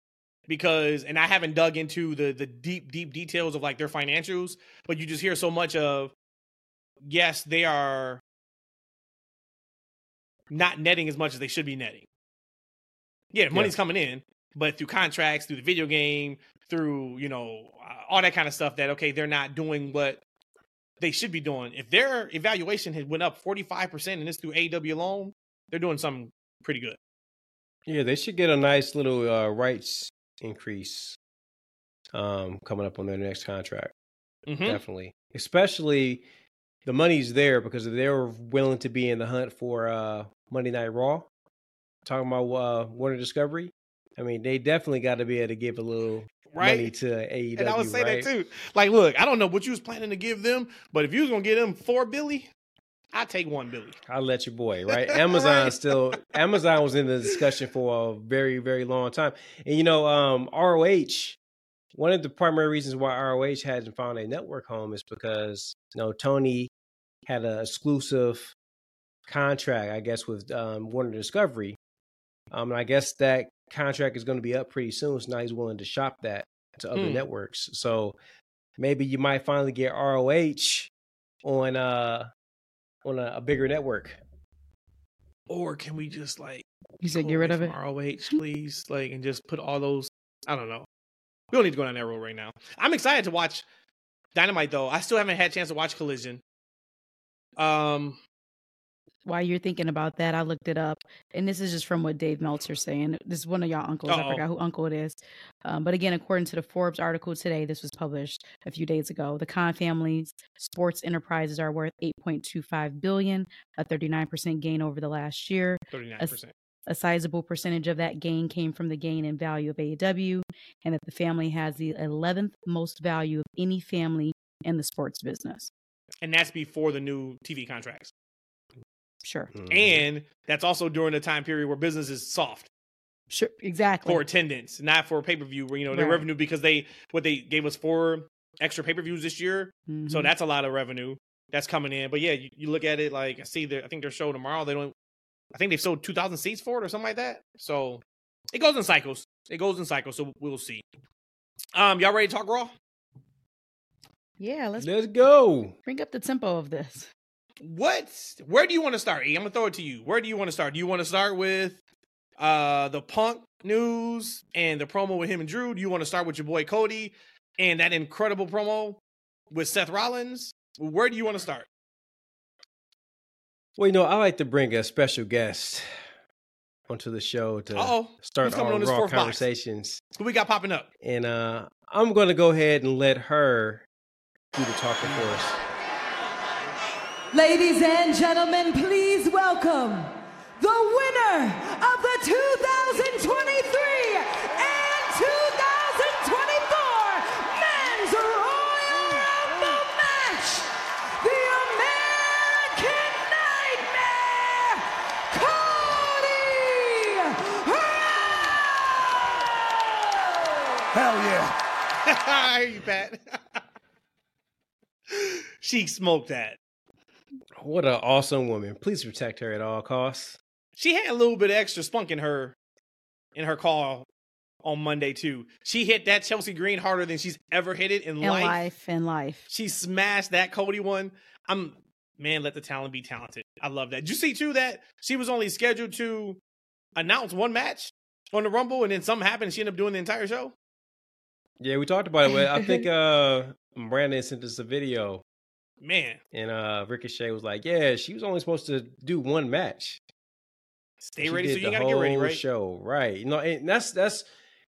because and I haven't dug into the the deep deep details of like their financials, but you just hear so much of yes, they are not netting as much as they should be netting. Yeah, money's coming in, but through contracts, through the video game, through, you know, all that kind of stuff that okay, they're not doing what they should be doing. If their evaluation had went up 45% and this through AEW alone, they're doing something pretty good. Yeah, they should get a nice little uh, rights increase um, coming up on their next contract. Mhm. Definitely, especially the money's there because if they were willing to be in the hunt for uh, Monday Night Raw, talking about uh, Warner Discovery. I mean, they definitely got to be able to give a little money Right? to AEW. And I would say right? that too. Like, look, I don't know what you was planning to give them, but if you was gonna give them four Billy, I'd take one Billy. I'll let your boy, right? Amazon Right. still Amazon was in the discussion for a very, very long time. And you know, um, ROH, one of the primary reasons why ROH hasn't found a network home is because you know Tony had an exclusive contract, I guess, with um, Warner Discovery. Um, and I guess that contract is going to be up pretty soon. So now he's willing to shop that to other Hmm. networks. So maybe you might finally get ROH on uh on a, a bigger network. Or can we just like You said get rid of it. ROH, please? Like, and just put all those. I don't know. We don't need to go down that road right now. I'm excited to watch Dynamite though. I still haven't had a chance to watch Collision. Um, While you're thinking about that, I looked it up, and this is just from what Dave Meltzer's saying. This is one of y'all uncles. I Uh-oh. forgot who uncle it is. Um, but again, according to the Forbes article today, this was published a few days ago. The Khan family's sports enterprises are worth 8.25 billion, a 39% gain over the last year. thirty nine percent. A sizable percentage of that gain came from the gain in value of AEW, and that the family has the 11th most value of any family in the sports business. And that's before the new TV contracts. Sure, Mhm. And that's also during the time period where business is soft sure, exactly. for attendance, not for pay per view. Where you know their Right. revenue because they what they gave us four extra pay per views this year, so Mhm. that's a lot of revenue that's coming in. But yeah, you, you look at it like I see their I think their show tomorrow. They don't. I think they've sold two thousand seats for it or something like that. So it goes in cycles. It goes in cycles. So we'll see. Um, y'all ready to talk Raw? yeah, let's Let's go. bring up the tempo of this. What? Where do you want to start? E? I'm gonna throw it to you. Where do you want to start? Do you want to start with uh the Punk news and the promo with him and Drew? Do you want to start with your boy Cody and that incredible promo with Seth Rollins? Where do you want to start? Well, you know, I like to bring a special guest onto the show to Uh-oh. start our on raw box? conversations. Who we got popping up? And uh, I'm going to go ahead and let her do the talking for us. Ladies and gentlemen, please welcome the winner of the 2023 and 2024 Men's Royal Rumble match, the American Nightmare, Cody Rhodes! Hell yeah. I hear you, Pat. she smoked that. What an awesome woman. Please protect her at all costs. She had a little bit of extra spunk in her in her call on Monday too. She hit that Chelsea Green harder than she's ever hit it in, In life. life, in life. She smashed that Cody one. I'm man, let the talent be talented. I love that. Did you see too that she was only scheduled to announce one match on the Rumble, and then something happened. and She ended up doing the entire show. Yeah, we talked about it. I think uh, Brandon sent us a video, Man, and uh, Ricochet was like, "Yeah, she was only supposed to do one match. stay She ready so you gotta get ready, right? Show, right? You know, and that's that's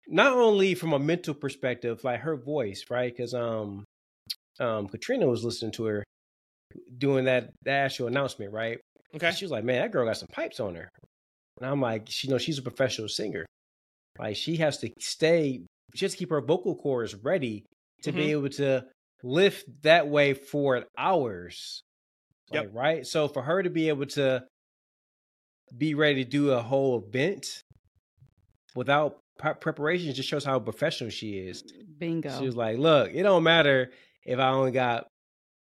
not only from a mental perspective, like her voice, right? Because um, um, Katrina was listening to her doing that, that actual announcement, right? Okay. She was like, "Man, that girl got some pipes on her," and I'm like, "She you know she's a professional singer, like she has to stay, she has to keep her vocal cords ready to be Mhm. able to lift that way for hours, Yep. like, right? So for her to be able to be ready to do a whole event without pre- preparation just shows how professional she is. Bingo. She was like, "Look, it don't matter if I only got."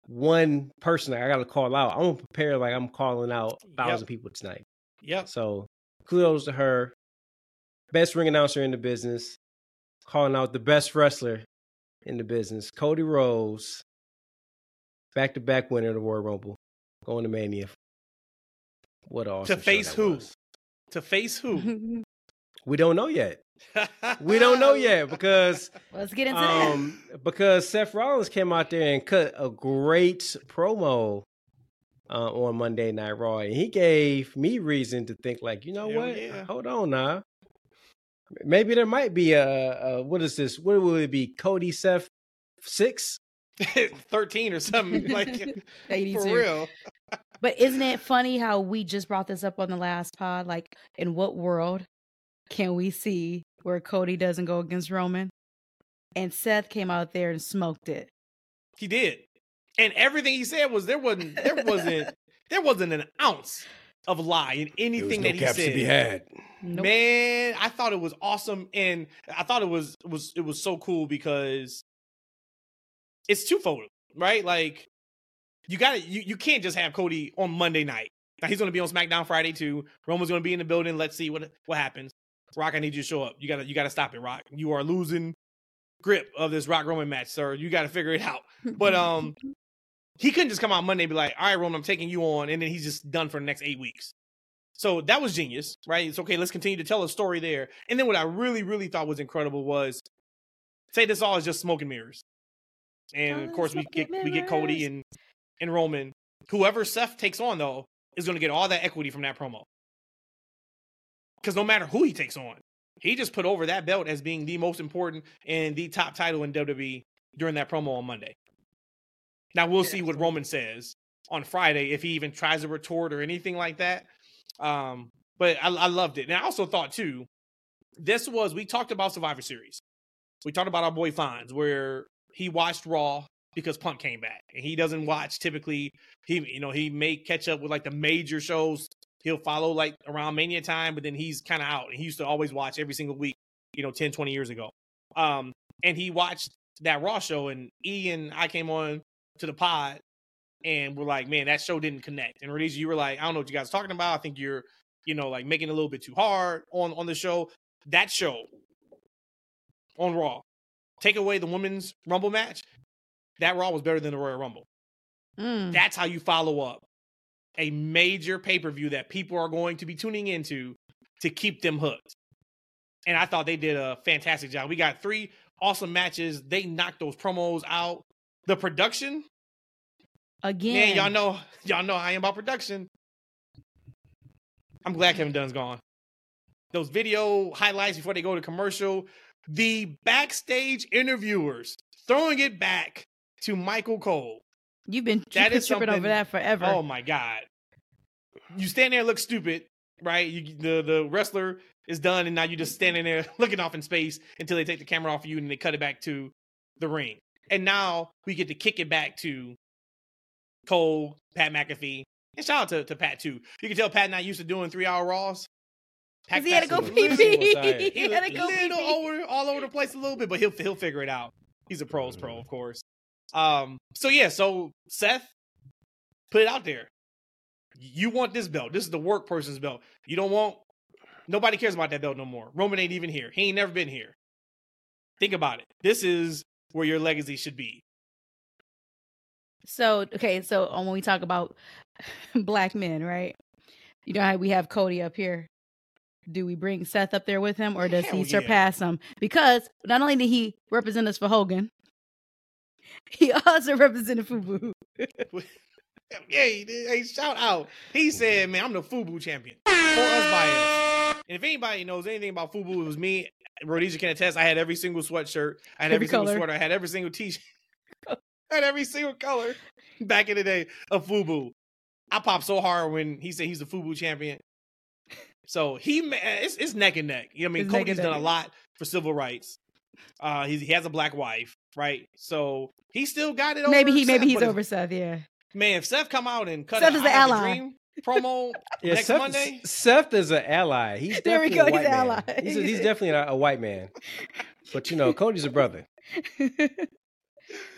One person I got to call out. I'm gonna prepare like I'm calling out Yep. thousand people tonight. Yep. So kudos to her. Best ring announcer in the business. Calling out the best wrestler in the business. Cody Rhodes. Back to back winner of the Royal Rumble. Going to Mania. What an awesome show face that who? was. To face who? We don't know yet. We don't know yet because Let's get into um because Seth Rollins came out there and cut a great promo uh, on Monday Night Raw, and he gave me reason to think like, you know Hell what? yeah. Hold on now. Maybe there might be a, a what is this? What will it be? Cody Seth six? 13 or something like that. for 82. real. But isn't it funny how we just brought this up on the last pod? Like, in what world can we see where Cody doesn't go against Roman? And Seth came out there and smoked it. He did. And everything he said was there wasn't there wasn't there wasn't an ounce of lie in anything that he said. had. Nope. Man, I thought it was awesome, and I thought it was was it was so cool because it's twofold, right? Like you got to you you can't just have Cody on Monday night. Now he's going to be on SmackDown Friday too. Roman's going to be in the building. Let's see what what happens. Rock, I need you to show up. You got to you got to stop it, Rock. You are losing grip of this Rock Roman match, sir. You got to figure it out. But um, he couldn't just come out Monday and be like, "All right, Roman, I'm taking you on," and then he's just done for the next eight weeks. So that was genius, right? It's okay. Let's continue to tell a story there. And then what I really, really thought was incredible was say this all is just smoke and mirrors. And Oh, of course, we get and we get Cody and and Roman. Whoever Seth takes on though is going to get all that equity from that promo. Because no matter who he takes on, he just put over that belt as being the most important and the top title in WWE during that promo on Monday. Now we'll see what Roman says on Friday if he even tries to retort or anything like that. Um, but I, I loved it, and I also thought too, this was we talked about Survivor Series. We talked about our boy Fonz, where he watched Raw because Punk came back, and he doesn't watch typically. He you know he may catch up with like the major shows. He'll follow like around Mania time, but then he's kind of out. And he used to always watch every single week, you know, 10, 20 years ago. Um, and he watched that Raw show, and E and I came on to the pod and we're like, man, that show didn't connect. And Rhodesia, you were like, I don't know what you guys are talking about. I think you're, you know, like making it a little bit too hard on on the show. That show on Raw, take away the women's Rumble match. That Raw was better than the Royal Rumble. Mm. That's how you follow up a major pay per view that people are going to be tuning into to keep them hooked. And I thought they did a fantastic job. We got three awesome matches. They knocked those promos out. The production Again, Man, y'all know, y'all know I am about production. I'm glad Kevin Dunn's gone. Those video highlights before they go to commercial, the backstage interviewers throwing it back to Michael Cole. you've been that is tripping over that forever. Oh my god! You stand there and look stupid, right? You, the the wrestler is done, and now you're just standing there looking off in space until they take the camera off of you and they cut it back to the ring. And now we get to kick it back to Cole, Pat McAfee, and shout out to, to Pat too. You can tell Pat not used to doing three hour Raws. Pat- 'Cause he had to go pee pee. He had to a go pee pee. over all over the place a little bit, but he'll he'll figure it out. He's a pros pro, of course. Um. So yeah. So Seth, put it out there. You want this belt? This is the work person's belt. You don't want. Nobody cares about that belt no more. Roman ain't even here. He ain't never been here. Think about it. This is where your legacy should be. So okay, so um, when we talk about black men, right? You know how we have Cody up here. Do we bring Seth up there with him, or does Hell he yeah. surpass him? Because not only did he represent us for Hogan, he also represented Fubu. Yeah, he did. Hey, shout out. He said, "Man, I'm the Fubu champion for us by us." And if anybody knows anything about Fubu, it was me. Rhodesia can attest. I had every single sweatshirt. I had every, Every single color. sweater. I had every single t-shirt. I had every single color back in the day of Fubu. I popped so hard when he said he's the Fubu champion. So he, it's, it's neck and neck. You know, what I mean, It's Cody's done a lot for civil rights. Uh, he's, he has a black wife, right? So he still got it. maybe he, maybe he's if- over Seth. Yeah, Man, if Seth come out and cut Seth a is the I Have ally. Dream promo Yeah, next Seth, Monday, Seth is an ally. He's There we definitely go, a he's white an man. ally. He's, a- he's definitely a, a white man. But you know, Cody's a brother. but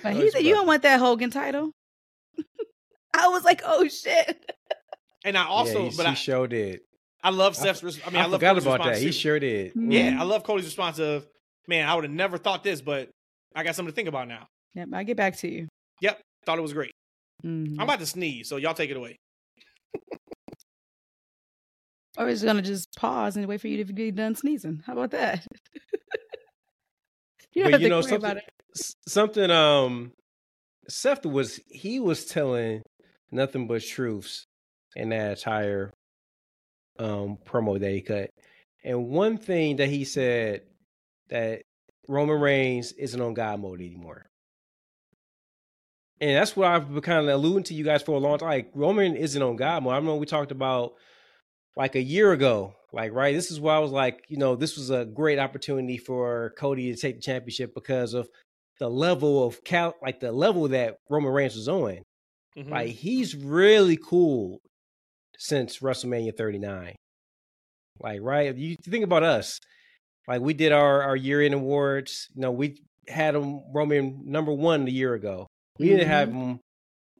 Oh, he said, "You don't want that Hogan title." I was like, "Oh shit!" and I yeah, also, he, but he I, sure did. I love I- Seth's. res- I mean, I, I, love forgot Cody's about that. response He sure did. Yeah, I love Cody's response of, "Man, I would have never thought this, but I got something to think about now." Yep, I get back to you. Yep, thought it was great. Mhm. I'm about to sneeze, so y'all take it away. Or we're gonna just pause and wait for you to be done sneezing. How about that? you But you know something. about it. Something. Um, Seth was he was telling nothing but truths in that entire um promo that he cut. And one thing that he said that Roman Reigns isn't on God mode anymore. And that's what I've been kind of alluding to you guys for a long time. Like Roman isn't on God mode. I know we talked about like a year ago. Like, right, this is why I was like, you know, this was a great opportunity for Cody to take the championship because of the level of cal like the level that Roman Reigns was on. Mhm. Like he's really cool since WrestleMania 39. Like, right? You think about us, like we did our, our year in awards, you know, we had him Roman number one a year ago. We didn't have him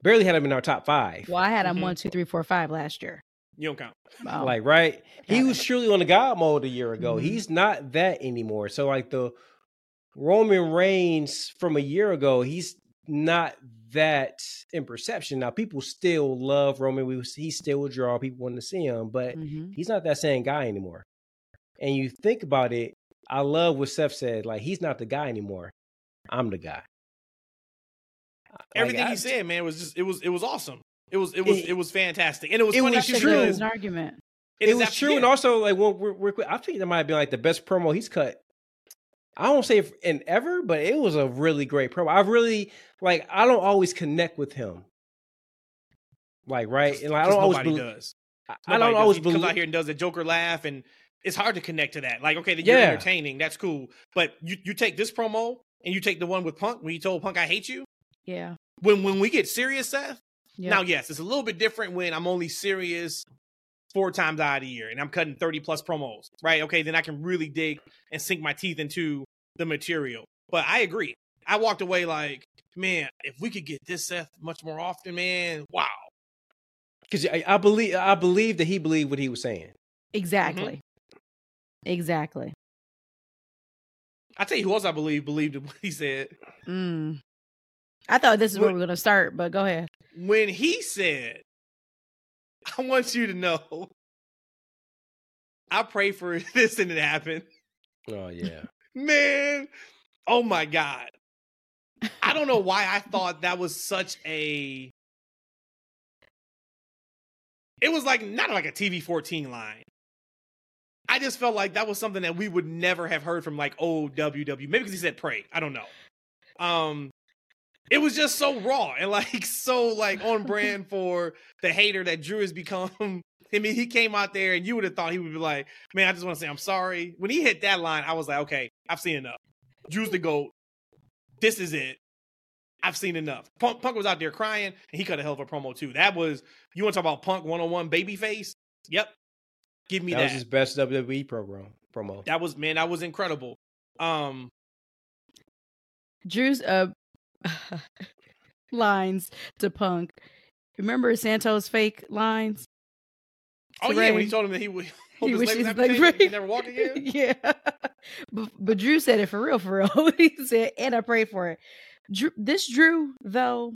barely had him in our top five. Well, I had him Mhm. one, two, three, four, five last year. you don't count. Oh, Like, right? He Got was surely on the God mode a year ago. Mhm. He's not that anymore. So, like the Roman Reigns from a year ago, he's not that in perception. Now, people still love Roman. We he still will draw people want to see him, but mhm. he's not that same guy anymore. And you think about it, I love what Seth said. Like, he's not the guy anymore. I'm the guy. Like, Everything I- he said, man, was just it was it was awesome. It was it was It- it, was fantastic, and it was it funny was too That's a true. good argument. it, it is was after- true, yeah. and also like well, we're, we're, I think that might have been like the best promo he's cut. I don't say in ever, but it was a really great promo. I really like. I don't always connect with him, like right, and like, I 'Cause don't always. nobody belie- does. I- I don't does. always he comes believe. out here and does a Joker laugh, and it's hard to connect to that. Like, okay, that you're Yeah. entertaining, that's cool, but you you take this promo and you take the one with Punk when you told Punk I hate you. Yeah. When when we get serious, Seth. yeah. Now, yes, it's a little bit different when I'm only serious four times out of the year and I'm cutting 30 plus promos, right? Okay, then I can really dig and sink my teeth into the material. But I agree. I walked away like, man, if we could get this Seth much more often, man, wow. because I, I believe I believe that he believed what he was saying. exactly. Exactly. I tell you who else I believe believed what he said. Mm. I thought this is where we we're gonna start, but go ahead. When he said, I want you to know, I pray for this and it happened. Oh yeah, Man, oh my God. I don't know why I thought that was such a it was like not like a TV 14 line. I just felt like that was something that we would never have heard from like old WW. Maybe because he said pray. I don't know. Um, it was just so raw and like so like on brand for the hater that Drew has become. I mean, he came out there and you would have thought he would be like, man, I just want to say I'm sorry. When he hit that line, I was like, okay, I've seen enough. Drew's the GOAT. This is it. I've seen enough. Punk, Punk was out there crying, and he cut a hell of a promo too. That was you want to talk about Punk one on one babyface? Yep. Give me that, that. was his best WWE program promo. That was man, that was incredible. Um Drew's uh lines to Punk. Remember Santos' fake lines? Oh To yeah, when he told him that he would He wishes his leg he break. never walk again. yeah. But, but Drew said it for real, for real. he said, and I prayed for it. Drew, this Drew, though,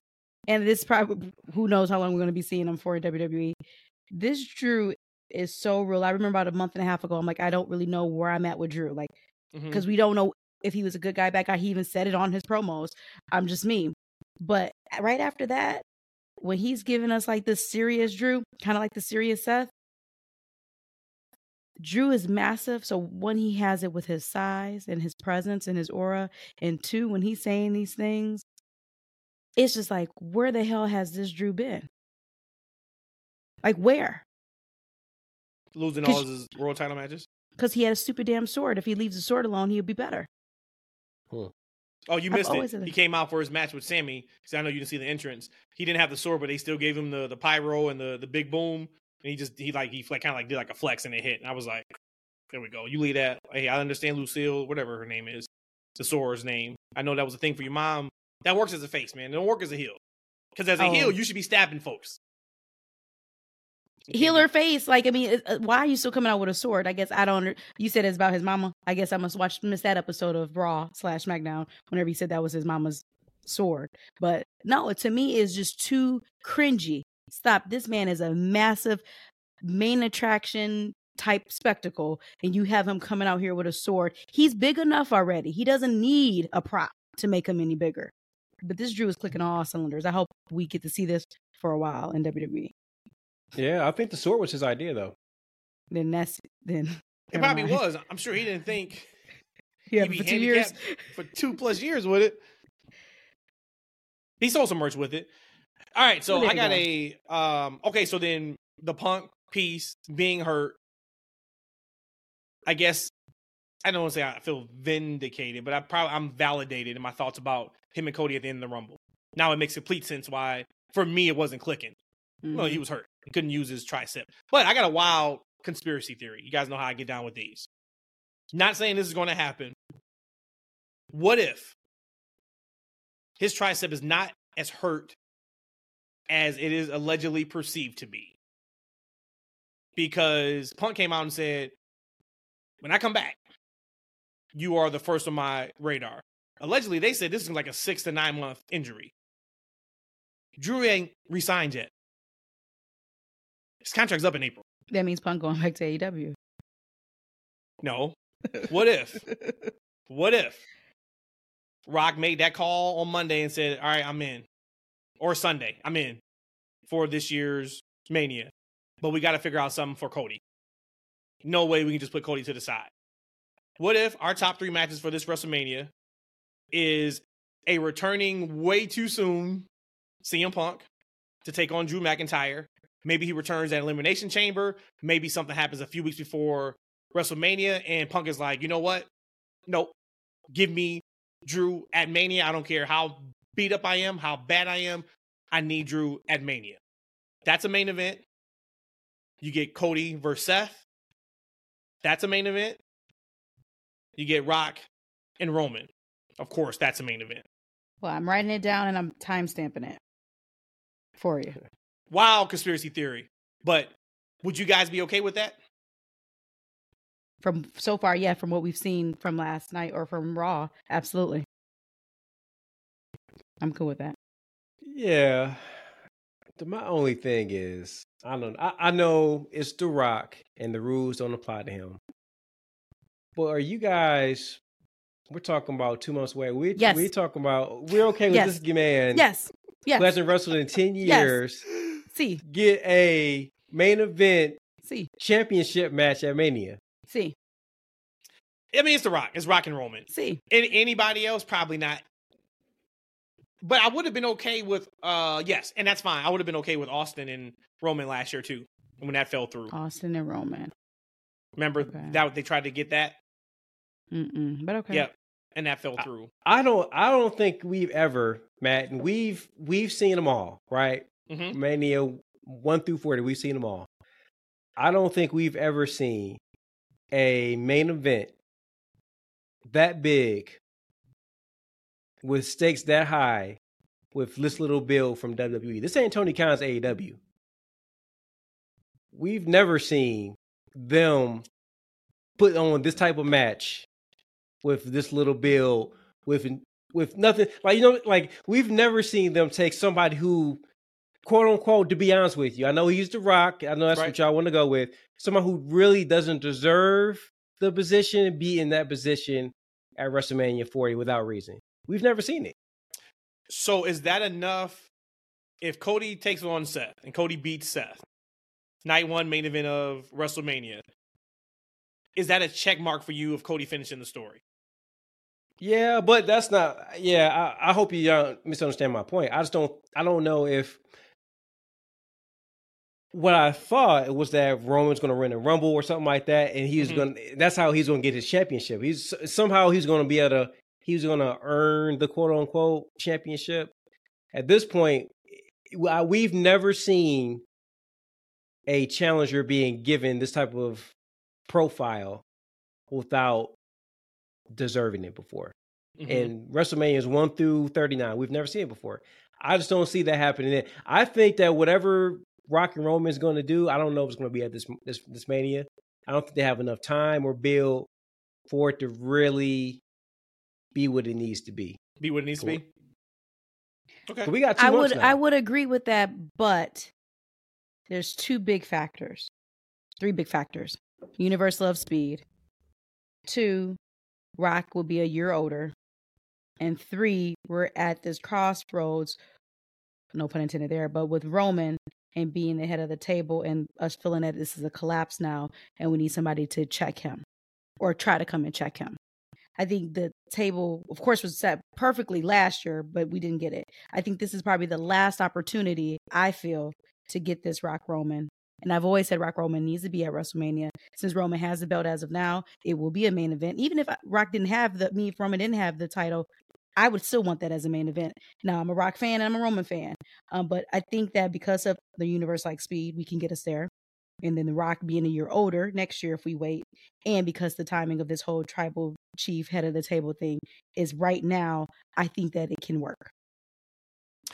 and this probably, who knows how long we're going to be seeing him for in WWE. This Drew is so real. I remember about a month and a half ago, I'm like, I don't really know where I'm at with Drew. Like, mm-hmm. because we don't know if he was a good guy, bad guy. He even said it on his promos. I'm just me. But right after that, when he's giving us like this serious Drew, kind of like the serious Seth, Drew is massive. So one, he has it with his size and his presence and his aura. And two, when he's saying these things, it's just like, where the hell has this Drew been? Like where? Losing all his world title matches. Because he had a super damn sword. If he leaves the sword alone, he'll be better. Oh, you I've missed always it. He came out for his match with Sammy. Because I know you didn't see the entrance. He didn't have the sword, but they still gave him the the pyro and the the big boom. And he just he like he like, kind of like did like a flex and it hit. And I was like, there we go. You leave that. Hey, I understand Lucille, whatever her name is, the Sora's name. I know that was a thing for your mom. That works as a face, man. It don't work as a heel. Because as a Oh. heel, you should be stabbing folks. Can't healer face. Like, I mean, uh, why are you still coming out with a sword? I guess I don't. You said it's about his mama. I guess I must watch miss that episode of Raw slash SmackDown whenever he said that was his mama's sword. But no, to me, is just too cringy. Stop. This man is a massive main attraction type spectacle, and you have him coming out here with a sword. He's big enough already. He doesn't need a prop to make him any bigger. But this Drew is clicking all cylinders. I hope we get to see this for a while in WWE. Yeah, I think the sword was his idea though. then that's then It probably mind. was. I'm sure he didn't think Yeah, he'd be for two years. for two plus years with it. He sold some merch with it. All right, so Well, I you got a um okay, so then the punk piece being hurt. I guess I don't want to say I feel vindicated, but I probably I'm validated in my thoughts about him and Cody at the end of the rumble. Now it makes complete sense why for me it wasn't clicking. Well, Mhm. he was hurt. Couldn't use his tricep. But I got a wild conspiracy theory. You guys know how I get down with these. Not saying this is going to happen. What if his tricep is not as hurt as it is allegedly perceived to be? Because Punk came out and said, when I come back, you are the first on my radar. Allegedly, they said this is like a six to nine month injury. Drew ain't resigned yet. His contract's up in April. That means Punk going back to AEW. No. What if? what if Rock made that call on Monday and said, All right, I'm in. Or Sunday, I'm in for this year's Mania. But we got to figure out something for Cody. No way we can just put Cody to the side. What if our top three matches for this WrestleMania is a returning way too soon CM Punk to take on Drew McIntyre? Maybe he returns at Elimination Chamber. Maybe something happens a few weeks before WrestleMania, and Punk is like, you know what? Nope. Give me Drew at Mania. I don't care how beat up I am, how bad I am. I need Drew at Mania. That's a main event. You get Cody versus Seth. That's a main event. You get Rock and Roman. Of course, that's a main event. Well, I'm writing it down and I'm timestamping it for you. Wild conspiracy theory. But would you guys be okay with that? From so far, yeah, from what we've seen from last night or from Raw, absolutely. I'm cool with that. Yeah. My only thing is, I don't. I, I know it's The Rock, and the rules don't apply to him. But are you guys? We're talking about two months away. We Yes. we're talking about. We're okay with Yes. this man Yes. Who Yes. hasn't wrestled in ten years Yes. years See, get a main event See, championship match at Mania. see, I mean, it's The Rock. It's Rock and Roman. see. Any, anybody else, probably not. But I would have been okay with, uh, yes, and that's fine. I would have been okay with Austin and Roman last year too, when that fell through. Austin and Roman. Remember Okay. that they tried to get that, Mm-mm. But okay. yep, and that fell through. I don't I don't think we've ever, Matt, and we've we've seen them all, right? hmm Mania one through forty, we've seen them all. I don't think we've ever seen a main event that big with stakes that high with this little bill from WWE. This ain't Tony Khan's AEW. We've never seen them put on this type of match with this little bill with with nothing like you know like we've never seen them take somebody who quote unquote to be honest with you i know he's the rock i know that's Right. what y'all want to go with someone who really doesn't deserve the position and be in that position at wrestlemania 40 without reason we've never seen it So is that enough? If Cody takes on Seth and Cody beats Seth, night one main event of WrestleMania, is that a check mark for you of Cody finishing the story? Yeah but that's not yeah i, I hope you don't misunderstand my point i just don't i don't know if what I thought was that Roman's going to win a Rumble or something like that, and he's Mhm. going. to That's how he's going to get his championship. He's somehow he's going to be able to. He's going to earn the quote unquote championship. At this point, we've never seen a challenger being given this type of profile without deserving it before. Mhm. And WrestleMania is one through thirty nine. We've never seen it before. I just don't see that happening. I think that whatever Rock and Roman is going to do, I don't know if it's going to be at this this this Mania. I don't think they have enough time or build for it to really be what it needs to be. be what it needs to be. Okay. But we got two I would now. I would agree with that, but there's two big factors. Three big factors. Universe love speed. Two, Rock will be a year older. And three, we're at this crossroads, no pun intended there, but with Roman and being the head of the table and us feeling that this is a collapse now and we need somebody to check him or try to come and check him. I think the table, of course, was set perfectly last year, but we didn't get it. I think this is probably the last opportunity I feel to get this Rock Roman. And I've always said Rock Roman needs to be at WrestleMania. Since Roman has the belt as of now, it will be a main event. Even if Rock didn't have the me, if Roman didn't have the title, I would still want that as a main event. Now I'm a Rock fan and I'm a Roman fan. Um, but I think that because of the universe like speed, we can get us there. And then the Rock being a year older next year if we wait, and because the timing of this whole tribal chief head of the table thing is right now, I think that it can work.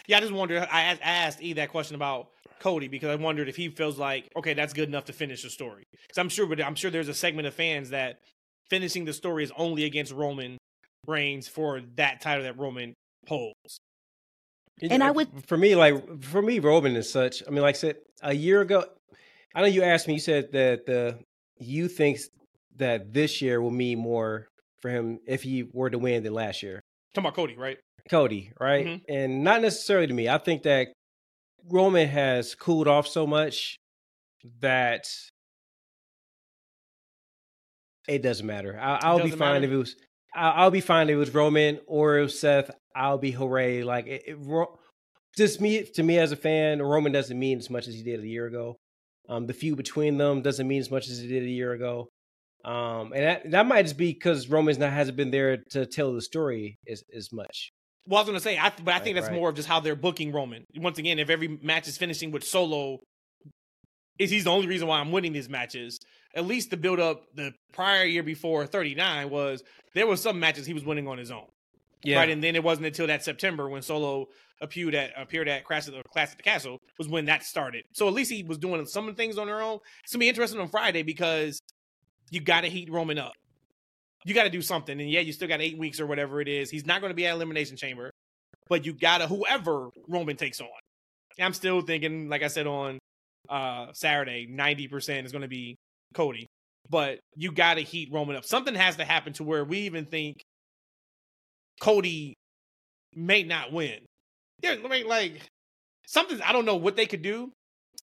Yeah, I just wondered. I asked, I asked E that question about Cody because I wondered if he feels like okay, that's good enough to finish the story. Because I'm sure, but I'm sure there's a segment of fans that finishing the story is only against Roman Reigns for that title that Roman holds. And I would- for me, like for me, Roman is such. I mean, like I said a year ago, I know you asked me. You said that the you think that this year will mean more for him if he were to win than last year. Talking about Cody, right? Cody, right? Mhm. And not necessarily to me. I think that Roman has cooled off so much that it doesn't matter. I, I'll be fine matter? if it was. I, I'll be fine if it was Roman or it was Seth. I'll be hooray! Like it, it, Ro- just me to me as a fan, Roman doesn't mean as much as he did a year ago. Um, the feud between them doesn't mean as much as it did a year ago. Um, and that, that might just be because Roman's not hasn't been there to tell the story as as much. Well, I was going to say, I, but I think that's right. more of just how they're booking Roman. Once again, if every match is finishing with Solo, is he's the only reason why I'm winning these matches. At least the build up the prior year before 39 was there was some matches he was winning on his own. Right, and then it wasn't until that September when Solo appeared at appeared at Clash at the Clash at the Castle was when that started. So at least he was doing some things on their own. It's gonna be interesting on Friday because you got to heat Roman up. You got to do something, and yeah, you still got eight weeks or whatever it is. He's not going to be at Elimination Chamber, but you got to whoever Roman takes on. I'm still thinking, like I said on uh Saturday, ninety percent is going to be Cody, but you got to heat Roman up. Something has to happen to where we even think Cody may not win. Yeah, I mean, like something. I don't know what they could do,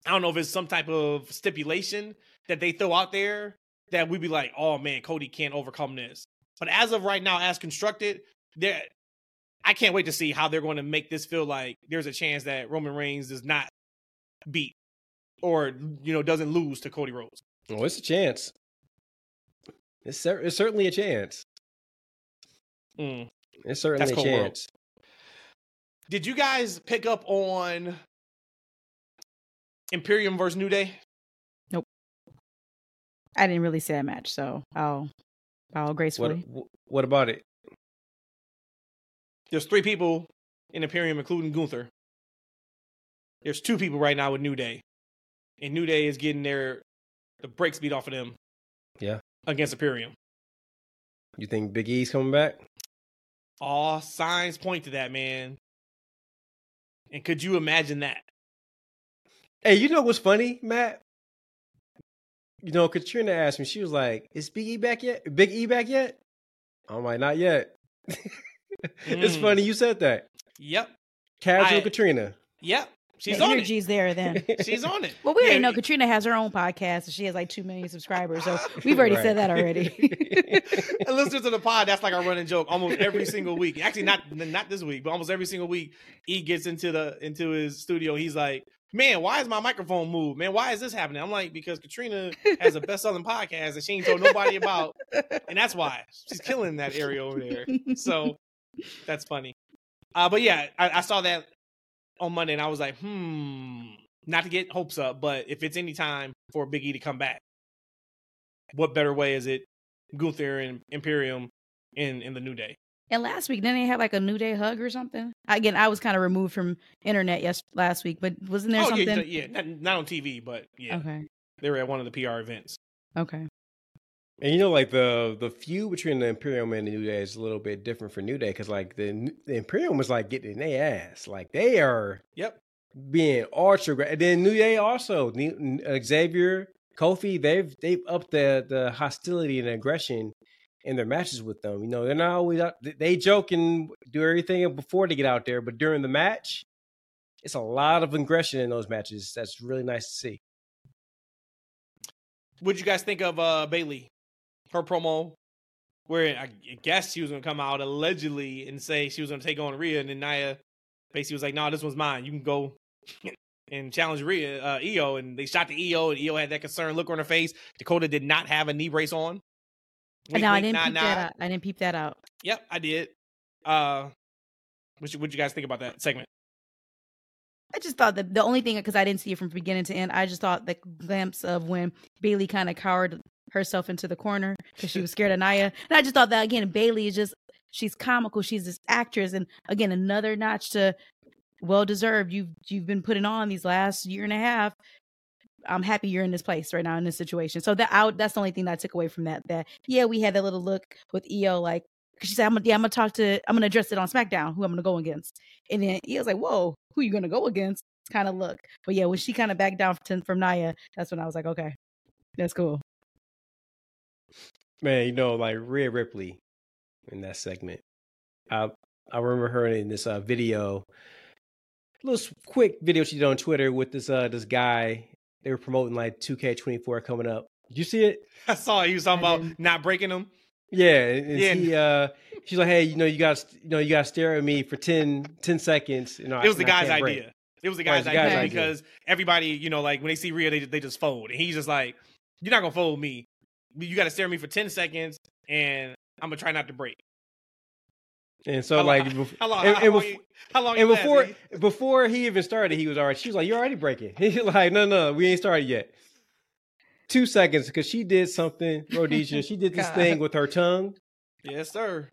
I don't know if it's some type of stipulation that they throw out there that we'd be like, oh man, Cody can't overcome this. But as of right now, as constructed, there I can't wait to see how they're going to make this feel like there's a chance that Roman Reigns does not beat or you know doesn't lose to Cody Rhodes. Oh, it's a chance. It's, cer- it's certainly a chance. Mm. It's certainly That's a cold world. chance. Did you guys pick up on Imperium versus New Day? I didn't really see that match, so I'll I'll What gracefully. wh- What about it? There's three people in Imperium, including Gunther. There's two people right now with New Day, and New Day is getting their the brakes beat off of them. Yeah. against Imperium. You think Big E's coming back? All signs point to that, man. And could you imagine that? Hey, you know what's funny, Matt? You know, Katrina asked me. She was like, "Is Big E back yet? Big E back yet?" I'm like, "Not yet." it's Mm. funny you said that. Yep, Casual I- Katrina. yep. She's the on it. energy's there then. She's on it. Well, we already know Katrina has her own podcast and she has like two million subscribers, so we've already Right. said that already. and listeners to the pod, that's like our running joke almost every single week. Actually, not not this week, but almost every single week, he gets into the into his studio. He's like, "Man, why is my microphone moved? Man, why is this happening?" I'm like, "Because Katrina has a best selling podcast that she ain't told nobody about, and that's why she's killing that area over there." So that's funny. Uh, but yeah, I, I saw that on Monday, and I was like, "Hmm." Not to get hopes up, but if it's any time for Big E to come back, what better way is it Gunther and Imperium in in the New Day. And last week, didn't they have like a New Day hug or something? Again, I was kind of removed from internet yes last week, but wasn't there oh something? yeah, yeah, not, not on TV, but yeah, Okay. they were at one of the PR events. Okay. And you know, like the the feud between the Imperium and the New Day is a little bit different for New Day because like the the Imperium was like getting in their ass, like they are Yep. being ultra. gra- And then New Day also, New- Xavier, Kofi, they've they've upped the the hostility and aggression in their matches with them. You know, they're not always out, they- joke and do everything before they get out there, but during the match, it's a lot of aggression in those matches. That's really nice to see. What'd you guys think of uh Bayley? Her promo, where I guess she was gonna come out allegedly and say she was gonna take on Rhea, and then Nia basically was like, "No, this one's mine. You can go." And challenge Rhea, uh, Iyo, and they shot the Iyo, and Iyo had that concerned look on her face. Dakota did not have a knee brace on. Wink, now I didn't nod, peep nod. that out. I didn't peep that out. Yep, I did. Uh, what you, what you guys think about that segment? I just thought that the only thing because I didn't see it from beginning to end. I just thought the glimpse of when Bayley kind of cowered herself into the corner because she was scared of Nia, and I just thought that again, Bayley is just she's comical. She's this actress, and again, another notch to well deserved. You've you've been putting on these last year and a half. I'm happy you're in this place right now in this situation. So that I, that's the only thing that I took away from that. That yeah, we had that little look with Iyo like. She said, "I'm gonna, yeah, I'm gonna talk to, I'm gonna address it on SmackDown. Who I'm gonna go against?" And then he was like, "Whoa, who you gonna go against?" Kind of look, but yeah, when she kind of backed down from, from Nia, that's when I was like, "Okay, that's cool." Man, you know, like Rhea Ripley in that segment. I I remember her in this uh, video, little quick video she did on Twitter with this uh this guy. They were promoting like 2K24 coming up. Did you see it? I saw he was talking I about didn't. breaking them. Yeah, and and Yeah. he uh she's like, hey, you know, you got you know, you got to stare at me for 10, 10 seconds. You know, It was the guy's can't break. idea. It was the guy's the guy's idea idea. because everybody, you know, like when they see Rhea, they they just fold, and he's just like, "You're not gonna fold me. You got to stare at me for ten seconds, and I'm gonna try not to break." And so How like, long- bef- How long? and- how, and long bef- you- how long? and before before he even started, he was already. She was like, "You're already breaking." He's like, "No, no, we ain't started yet." Two seconds because she did something, Rhodesia. She did this thing with her tongue, yes, sir.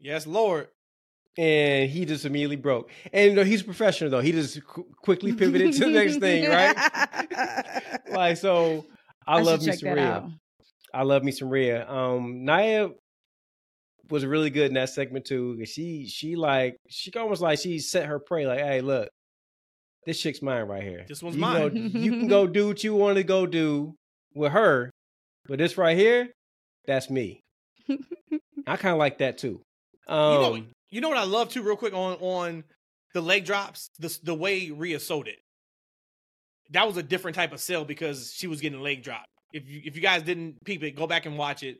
Yes, Lord. and he just immediately broke. And you know, he's a professional though. He just qu- quickly pivoted to the next thing, right? like so. I, should love me some Rhea. I love me some Rhea. Um, Nia was really good in that segment too. She she like she almost like she set her prey. Like, hey, look, this chick's mine right here. This one's you mine. Know, you can go do what you want to go do with her, but this right here, that's me. I kind of like that too. Um, you know, you know what I love too, real quick on on the leg drops, the the way Rhea sold it. that was a different type of sell because she was getting leg drop. If you if you guys didn't peep it, go back and watch it.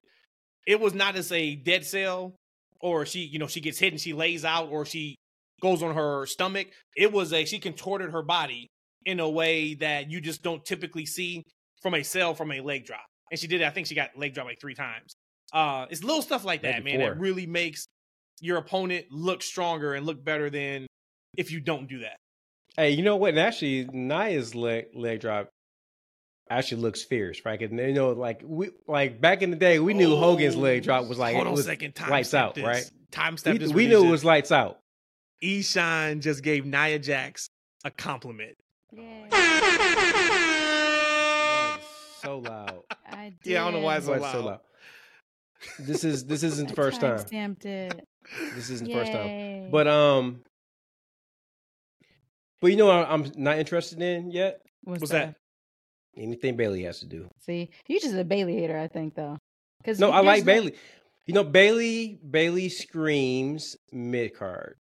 It was not as a dead sell, or she you know she gets hit and she lays out, or she goes on her stomach. It was a she contorted her body in a way that you just don't typically see from a sell from a leg drop. And she did it. I think she got leg drop like three times. Uh, it's little stuff like that, Maybe man, that really makes your opponent look stronger and look better than if you don't do that. Hey, you know what? And actually, Nia's leg leg drop actually looks fierce, right? And you know, like we like back in the day, we knew Hogan's leg drop was like Hold on a was second. Time lights step out, this. right? Time step We, this. we knew it was lights out. Eshan just gave Nia Jax a compliment. So loud. I did. Yeah, I don't know why it's so Why it's so loud. loud. This is this isn't the first time. Stamped it. This isn't the first time. But um, but you know what I'm not interested in yet. what's, What's that? that? Anything Bayley has to do. See, you just a Bayley hater, I think, though. Because No, I like Bayley. You know, Bayley Bayley screams mid card,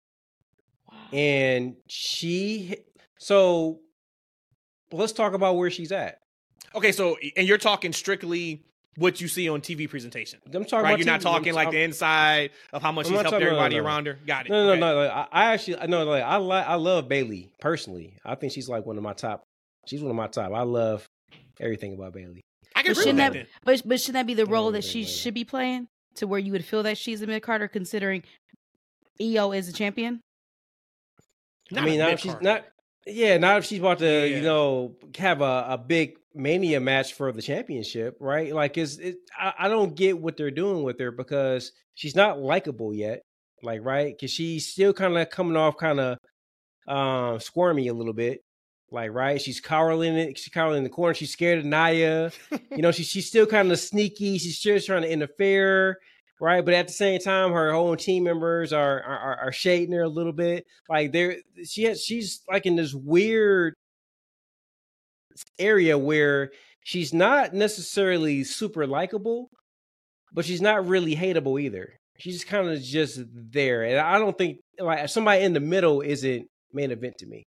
and she. So let's talk about where she's at. Okay, so and you're talking strictly what you see on TV presentation, I'm talking right? about You're not talking I'm- like I'm- the inside of how much I'm she's helped talking- no, no, everybody no. around her. Got it. No, no, Okay. no, no. I, I actually, I know, like I like, I love Bayley personally. I think she's like one of my top. She's one of my top. I love everything about Bayley. I can But shouldn't that. that- But but shouldn't that be the role that she wait. should be playing to where you would feel that she's a mid carder considering Iyo is a champion? Not I mean, not if she's not. Yeah, not if she's about to, Yeah. you know, have a, a big mania match for the championship, right? Like, is it? I, I don't get what they're doing with her because she's not likable yet. Like, right? Because she's still kind of coming off kind of um squirmy a little bit. Like, right? She's cowering it. She's cowering in the corner. She's scared of Nia. you know, she, she's still kind of sneaky. She's still trying to interfere, right? But at the same time, her whole team members are are, are- shading her a little bit. Like they're she has she's like in this weird area where she's not necessarily super likable, but she's not really hateable either. She's kind of just there, and I don't think like somebody in the middle isn't main event to me.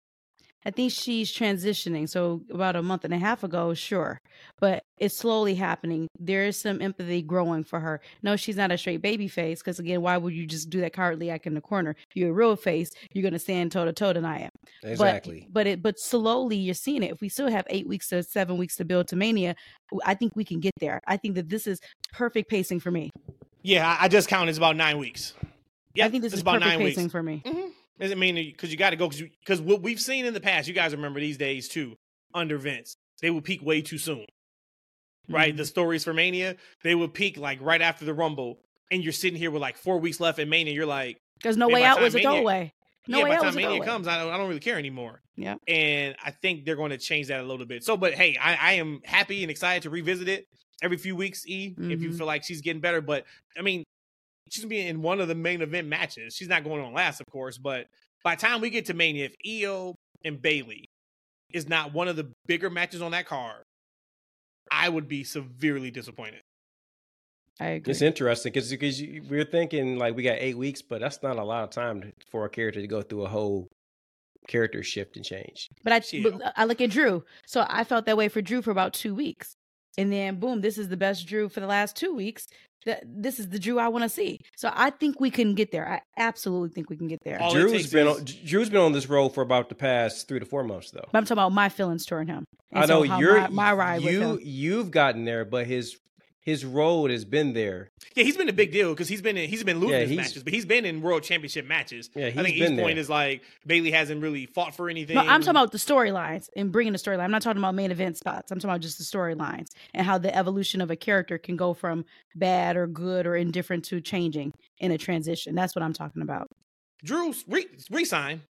I think she's transitioning. So about a month and a half ago, sure, but it's slowly happening. There is some empathy growing for her. No, she's not a straight baby face because again, why would you just do that cowardly act in the corner? You're a real face. You're gonna stand toe to toe tonight. Exactly. But, but it but slowly you're seeing it. If we still have eight weeks to seven weeks to build to mania, I think we can get there. I think that this is perfect pacing for me. Yeah, I- I just counted. It's about nine weeks. Yeah, I think this is about perfect nine pacing weeks. for me. Mm-hmm. Doesn't mean because you got to go because what we've seen in the past, you guys remember these days too. Under Vince, they would peak way too soon, right? Mhm. The stories for Mania, they would peak like right after the Rumble, and you're sitting here with like four weeks left in Mania. You're like, Because no way out was a throwaway. No yeah, way by out the time Mania comes, I don't, I don't really care anymore. Yeah. And I think they're going to change that a little bit. So, but hey, I, I am happy and excited to revisit it every few weeks. E, if you Mhm. feel like she's getting better, but I mean, she's gonna be in one of the main event matches. She's not going on last, of course, but by the time we get to Mania, if Io and Bayley is not one of the bigger matches on that card, I would be severely disappointed. I agree. It's interesting because because we're thinking like we got eight weeks, but that's not a lot of time for a character to go through a whole character shift and change. But I, but uh, I look at Drew. So I felt that way for Drew for about two weeks, and then boom, this is the best Drew for the last two weeks. That this is the Drew I want to see. So I think we can get there. I absolutely think we can get there. All it Drew's been is- on, Drew's been on this road for about the past three to four months though. But I'm talking about my feelings toward him. And I know so you're my, my ride with you him. you've gotten there, but his his road has been there. Yeah, he's been a big deal because he's been in, he's been losing Yeah, his matches, but he's been in world championship matches. Yeah, I think been each point there. is like Bayley hasn't really fought for anything. No, I'm talking about the storylines and bringing the storyline. I'm not talking about main event spots. I'm talking about just the storylines and how the evolution of a character can go from bad or good or indifferent to changing in a transition. That's what I'm talking about. Drew, re- resign.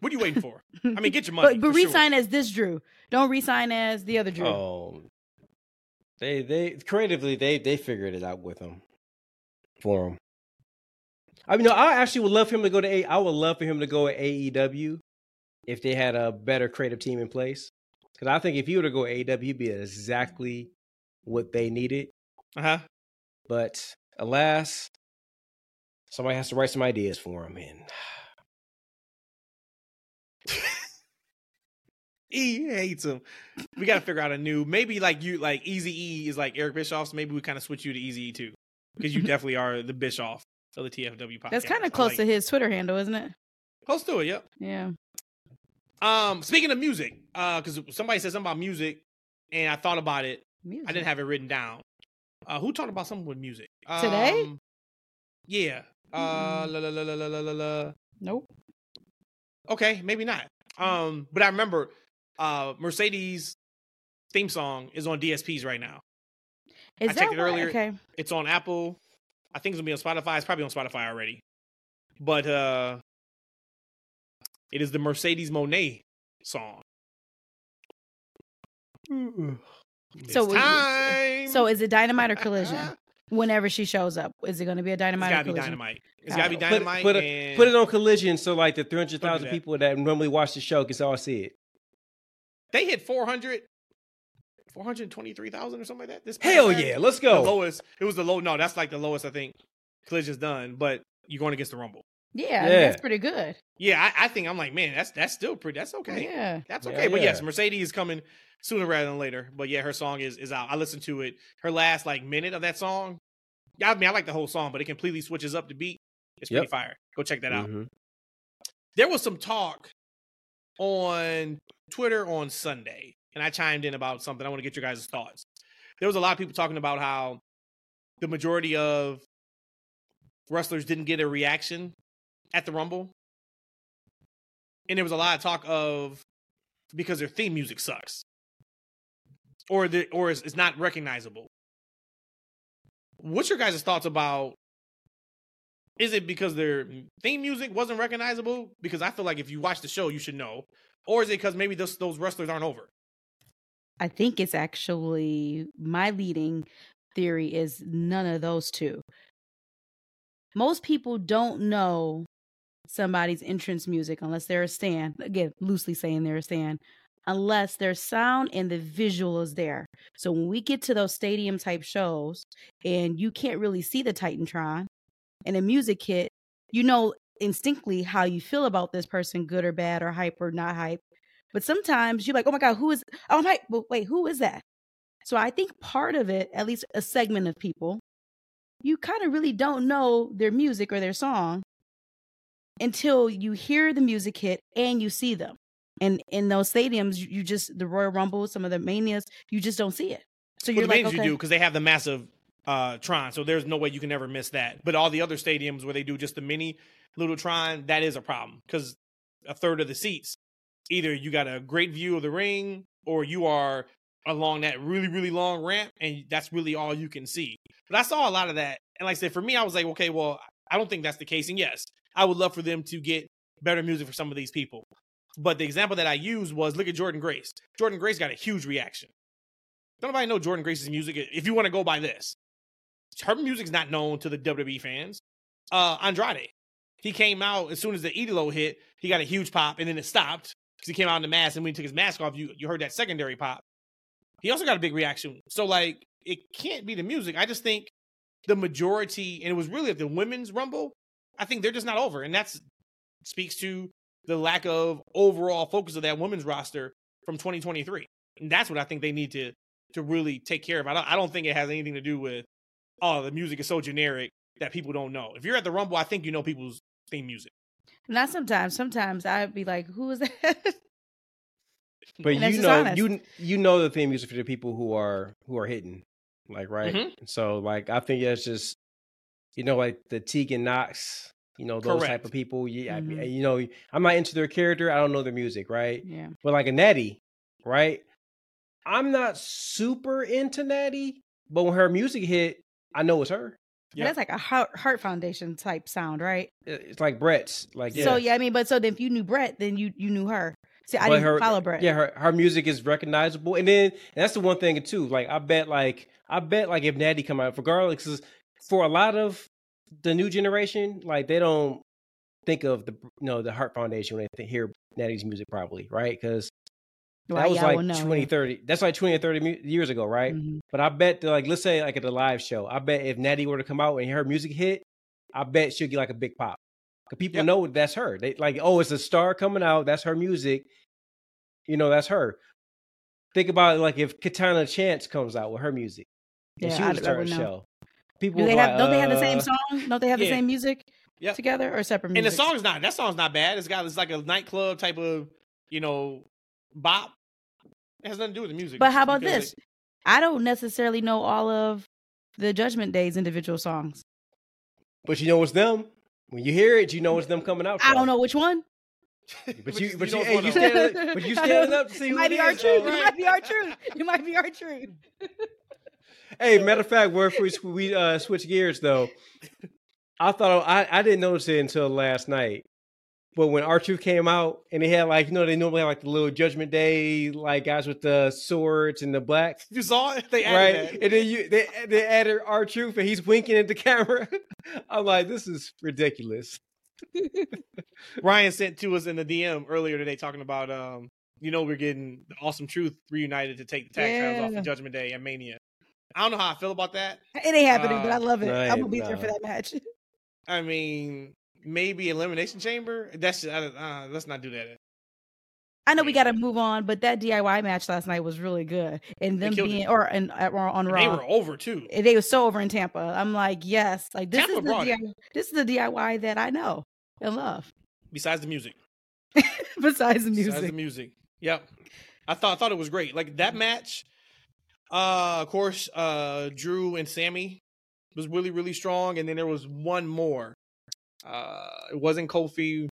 What are you waiting for? I mean, get your money. but but for sure. resign as this Drew. Don't resign as the other Drew. Oh, they they creatively they they figured it out with him for him. I mean, no, I actually would love for him to go to A. I would love for him to go to AEW if they had a better creative team in place. Because I think if you were to go to AEW, he'd be exactly what they needed. Uh huh. But alas, somebody has to write some ideas for him, and E hates him. We got to figure out a new. Maybe like you, like Easy E is like Eric Bischoff. So maybe we kind of switch you to Easy E too, because you definitely are the Bischoff of the TFW podcast. That's kind of close like to his Twitter handle, isn't it? Close to it. Yep. Yeah. Um, speaking of music, uh, because somebody said something about music, and I thought about it. I didn't have it written down. Uh, who talked about something with music Today? Um, yeah. Uh, la, la, la, la, la, la, la, la. Nope. Okay, maybe not. Um, but I remember uh Mercedes theme song is on DSPs right now. Is I that checked it earlier. Okay. It's on Apple. I think it's gonna be on Spotify. It's probably on Spotify already. But uh it is the Mercedes Moné song. It's So we- time. So is it dynamite or collision? Whenever she shows up, is it going to be a It's dynamite gotta be collision? dynamite. It's gotta be Put- Put, dynamite. put, it, and put it on collision so like the 300,000 people that normally watch the show can all see it. They hit 400, 423,000 or something like that. This Hell Saturday. yeah, let's The go. lowest. It was the low. No, that's like the lowest I think Collision's done. But you're going against the Rumble. Yeah, Yeah. that's pretty good. Yeah, I, I think I'm like, man, that's that's still pretty. That's okay. Yeah. That's Yeah, okay. But yes. Mercedes is coming sooner rather than later. But yeah, her song is is out. I listened to it. Her last like minute of that song. Yeah, I mean, I like the whole song, but it completely switches up the beat. It's pretty Yep. fire. Go check that out. Mhm. There was some talk on Twitter on Sunday, and I chimed in about something. I want to get your guys' thoughts. There was a lot of people talking about how the majority of wrestlers didn't get a reaction at the Rumble. And there was a lot of talk of because their theme music sucks. Or the or is, is not recognizable. What's your guys' thoughts about is it because their theme music wasn't recognizable? Because I feel like if you watch the show, you should know. Or is it because maybe those, those wrestlers aren't over? I think it's actually my leading theory is none of those two. Most people don't know somebody's entrance music unless they're a stand. Again, loosely saying they're a stand, unless their sound and the visual is there. So when we get to those stadium type shows and you can't really see the Titantron and a music hit, you know instinctively how you feel about this person, good or bad, or hype or not hype. But sometimes you're like, oh my God, who is, oh my, but wait, who is that? So I think part of it, at least a segment of people, you kind of really don't know their music or their song until you hear the music hit and you see them. And in those stadiums, you- just, the Royal Rumble, some of the manias, you just don't see it. So Well, you're the like, okay. you do because they have the massive uh, Tron, so there's no way you can ever miss that. But all the other stadiums where they do just the mini little Tron, that is a problem because a third of the seats, either you got a great view of the ring or you are along that really really long ramp, and that's really all you can see. But I saw a lot of that, and like I said, for me, I was like, okay, well, I don't think that's the case. And yes, I would love for them to get better music for some of these people. But the example that I used was look at Jordynne Grace. Jordynne Grace got a huge reaction. Don't nobody know Jordynne Grace's music. If you want to go by this, her music's not known to the WWE fans. Uh, Andrade, he came out as soon as the Idolo hit, he got a huge pop, and then it stopped because he came out in the mask. And when he took his mask off, you you heard that secondary pop. He also got a big reaction. So like, it can't be the music. I just think the majority, and it was really at the women's rumble. I think they're just not over, and that speaks to the lack of overall focus of that women's roster from 2023. And that's what I think they need to to really take care of. I don't, I don't think it has anything to do with oh the music is so generic that people don't know. If you're at the Rumble, I think you know people's theme music. Not sometimes. Sometimes I'd be like, who is that? But And you know, honest. you you know the theme music for the people who are who are hitting, like right. Mhm. So like I think that's just you know like the Tegan Nox, you know those type of people. Yeah, I mean, Mhm. you know I'm not into their character. I don't know their music, right? yeah. But like a Natty, right? I'm not super into Natty, but when her music hit, I know it's her. But That's like a heart, Hart foundation type sound, right? It's like Bret's, like yeah. So yeah, I mean, but so then if you knew Bret, then you you knew her. See, I But didn't her, follow Brett. Yeah, her her music is recognizable, and then and that's the one thing too. Like I bet, like I bet, like if Natty come out, for regardless, 'cause for a lot of the new generation, like they don't think of the you know the Hart Foundation when they hear Natty's music, probably right because Well, that was yeah, like will know, yeah. 30. That's like twenty or thirty mu- years ago, right? Mhm. But I bet, that, like, let's say, like at the live show, I bet if Natty were to come out and her music hit, I bet she'll get like a big pop. Cause people Yep. know that's her. They like, oh, it's a star coming out. That's her music. You know, that's her. Think about it, like if Katana Chance comes out with her music, and Yeah, she was I starting would a know. show. People do they have, like, don't they have the same uh, song? Don't they have the same music Yep. together or separate And the music? song's not that song's not bad. It's got it's like a nightclub type of you know bop. It has nothing to do with the music. But how about because this? I don't necessarily know all of the Judgment Day's individual songs. But you know it's them. When you hear it, you know it's them coming out. From. I don't know which one. But But you, you- but you you, hey, you one of but you standing up to see it who might it be our is, truth. though, It might be R Truth. It might be R Truth. Hey, matter of fact, where if we, we uh, switch gears though, I thought I, I didn't notice it until last night. But when R Truth came out and they had like you know they normally have like the little Judgment Day like guys with the swords and the black you saw it. They right, added that. and then you they they added R Truth and he's winking at the camera. I'm like, this is ridiculous. Ryan sent to us in the DM earlier today talking about um you know we're getting the awesome truth reunited to take the tag titles off Yeah. of Judgment Day and Mania. I don't know how I feel about that. It ain't happening, but I Uh, love it. no, I'm gonna be there for that match. I mean, maybe elimination chamber. That's just, uh, let's not do that. I know we got to move on, but that DIY match last night was really good, and them it. being or and or on And Raw, They were over too. they were so over in Tampa. I'm like, yes, like this Tampa is the. DIY, this is the DIY that I know and love. Besides the music. Besides the music, Besides the music. Yep. I thought I thought it was great. Like that match. Uh, of course, uh, Drew and Sami was really really strong, and then there was one more. Uh, it wasn't Kofi.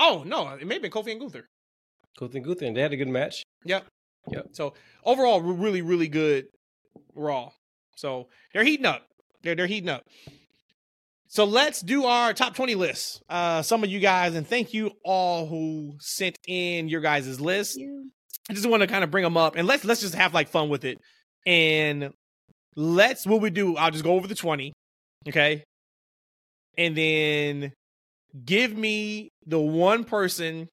Oh no, it may have been Kofi and Gunther. Kofi and good thing. They had a good match. Yep. Yep. So overall, really, really good Raw. So they're heating up. They're they're heating up. So let's do our top 20 list. Uh some of you guys, and thank you all who sent in your guys' list. You- I just want to kind of bring them up and let's let's just have like fun with it. And let's what we do, I'll just go over the 20. Okay. And then give me the one person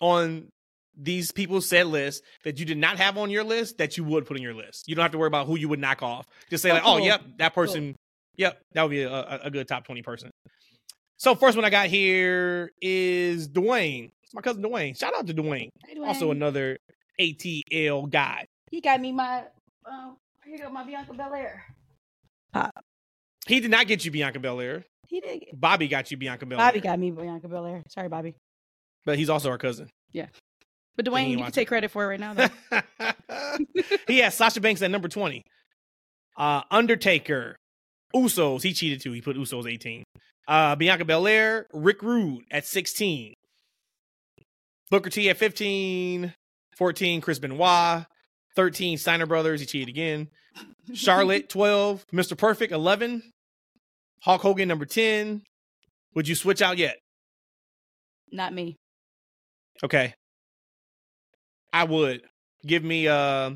on these people's said list that you did not have on your list that you would put in your list. You don't have to worry about who you would knock off. Just say Oh, like, oh, cool. yep, that person. Yep, that would be a, a, a good top twenty person. So first one I got here is Dwayne. It's my cousin Dwayne. Shout out to Dwayne. Hey, Also another ATL guy. he got me my um, here you go my Bianca Belair. He did not get you Bianca Belair. He did. get- Bobby got you Bianca Belair. Bobby got me Bianca Belair. Sorry, Bobby. but he's also our cousin. Yeah. But Dwayne, you can watching. take credit for it right now. Though. he has Sasha Banks at number 20. Uh Undertaker. Usos. He cheated too. He put Usos 18. Uh Bianca Belair, Rick Rude at 16. Booker T at 15. 14, Chris Benoit. 13, Steiner Brothers. He cheated again. Charlotte, 12. Mr. Perfect, 11. Hulk Hogan, number 10. Would you switch out yet? Not me. Okay. I would. Give me uh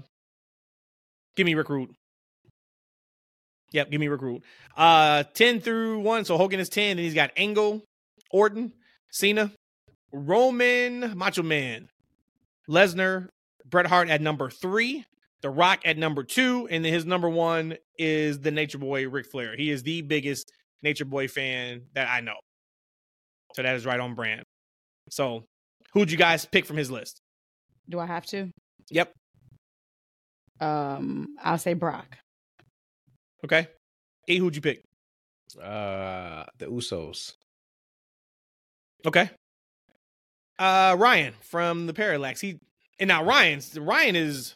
give me Rick Rude. Yep, give me Rick Rude. Uh 10 through 1. So Hogan is 10, and he's got Angle, Orton, Cena, Roman, Macho Man, Lesnar, Bret Hart at number three, The Rock at number two, and then his number one is the Nature Boy Ric Flair. He is the biggest Nature Boy fan that I know. So that is right on brand. So who'd you guys pick from his list? Do I have to? Yep. Um, I'll say Brock. Okay. E, who'd you pick? Uh, the Usos. Okay. Uh Ryan from the Parallax. He and now Ryan's Ryan is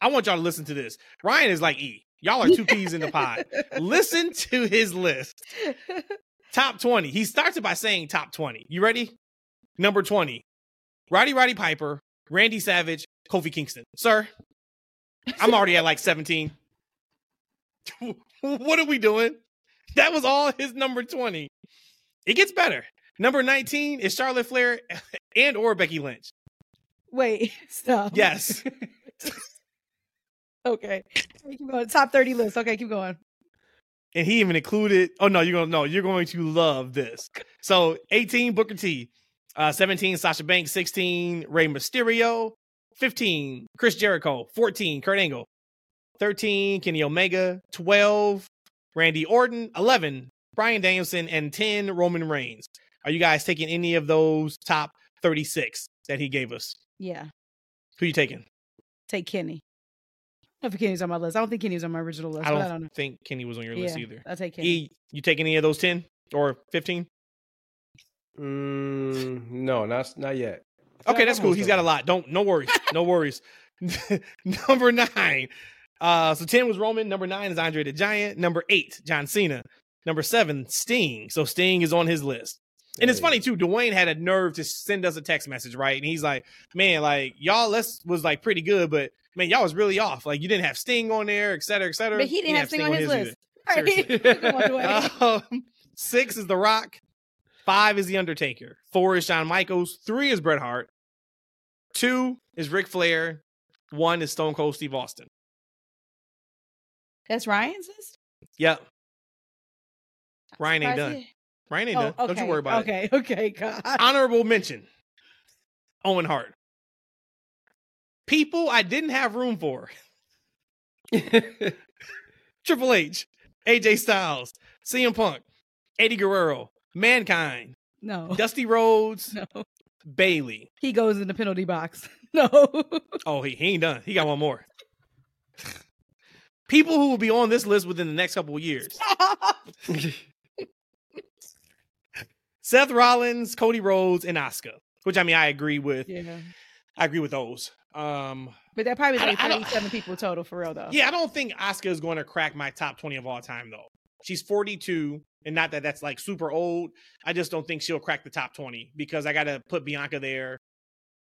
I want y'all to listen to this. Ryan is like E. Y'all are two peas in the pod. Listen to his list. Top 20. He starts it by saying top 20. You ready? Number 20. Roddy Roddy Piper, Randy Savage, Kofi Kingston. Sir, I'm already at like 17. what are we doing? That was all his number 20. It gets better. Number 19 is Charlotte Flair and or Becky Lynch. Wait, stop. Yes. Okay. Keep going. Top 30 list. Okay, keep going. and he even included oh no, you're gonna no, you're going to love this. So 18 Booker T, uh 17 Sasha Banks, 16 Rey Mysterio, 15 Chris Jericho, 14 Kurt Angle, 13 Kenny Omega, 12 Randy Orton, 11 Bryan Danielson, and 10 Roman Reigns. Are you guys taking any of those top 36 that he gave us? Yeah. Who you taking? Take Kenny. I don't know if Kenny's on my list. I don't think Kenny was on my original list. I don't, I don't know. think Kenny was on your Yeah, list either. I'll take Kenny. E, you take any of those ten or fifteen? Mm, no, not not yet. Okay, that's cool. He's got a lot. Don't no worries. No worries. Number nine. Uh so 10 was Roman. Number nine is Andre the Giant. Number eight, John Cena. Number seven, Sting. So Sting is on his list. And it's funny too, Dwayne had a nerve to send us a text message, right? And he's like, Man, like y'all list was like pretty good, but man, y'all was really off. Like you didn't have Sting on there, et cetera, et cetera. but he didn't have Sting on his either. list. All right. Seriously. Come on, Dwayne. Um, six is The Rock. Five is The Undertaker. Four is Shawn Michaels. Three is Bret Hart. Two is Ric Flair. One is Stone Cold Steve Austin. That's Ryan's list? Yep. Ryan ain't done. he- Ryan ain't Oh, done. Don't you worry about it. Okay, okay, God. Honorable mention. Owen Hart. People I didn't have room for. Triple H, AJ Styles, CM Punk, Eddie Guerrero, Mankind, No. Dusty Rhodes, No. Bayley. He goes in the penalty box. No. Oh, he, he ain't done. He got one more. People who will be on this list within the next couple of years. Seth Rollins, Cody Rhodes, and Asuka. Which I mean, I agree with. yeah. I agree with those. Um, But that probably like don't- I don't- 37 people total for real though. yeah, I don't think Asuka is going to crack my top twenty of all time though. She's forty two, and not that that's like super old. I just don't think she'll crack the top twenty because I got to put Bianca there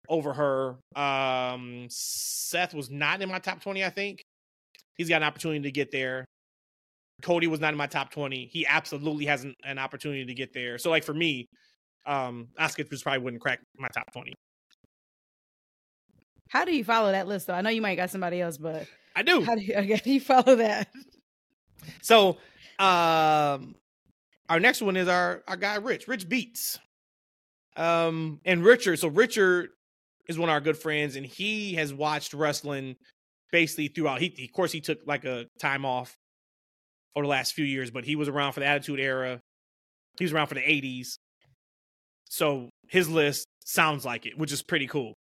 over her. Um, Seth was not in my top twenty. I think he's got an opportunity to get there. Cody was not in my top twenty. He absolutely has an, an opportunity to get there. So like for me, um, Asuka just probably wouldn't crack my top twenty. How do you follow that list though? I know you might got somebody else, but I do. how do you, okay, you follow that? So, um, our next one is our our guy Rich. Rich Beats. Um, and Richard. So Richard is one of our good friends, and he has watched wrestling basically throughout. He, of course, he took like a time off over the last few years, but he was around for the Attitude Era. He was around for the '80s. So his list sounds like it, which is pretty cool.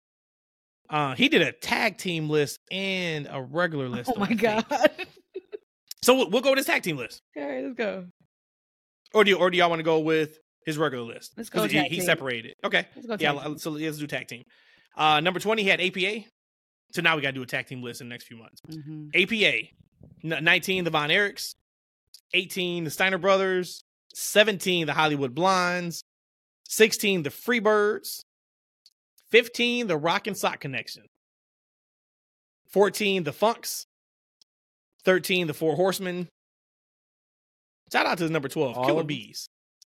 Uh, he did a tag team list and a regular list. Oh my god. So we'll, we'll go with his tag team list. All right, let's go. Or do you, or do y'all want to go with his regular list? Let's go he, he separated. Okay. Let's go. Yeah. team. So let's do tag team. Uh, number twenty he had APA. So now we got to do a tag team list in the next few months. Mhm. APA, nineteen the Von Erichs, eighteen the Steiner Brothers, seventeen the Hollywood Blondes, sixteen the Freebirds, fifteen the Rock and Sock Connection, fourteen the Funks, thirteen the Four Horsemen. Shout out to his number twelve, All Killer? Bees.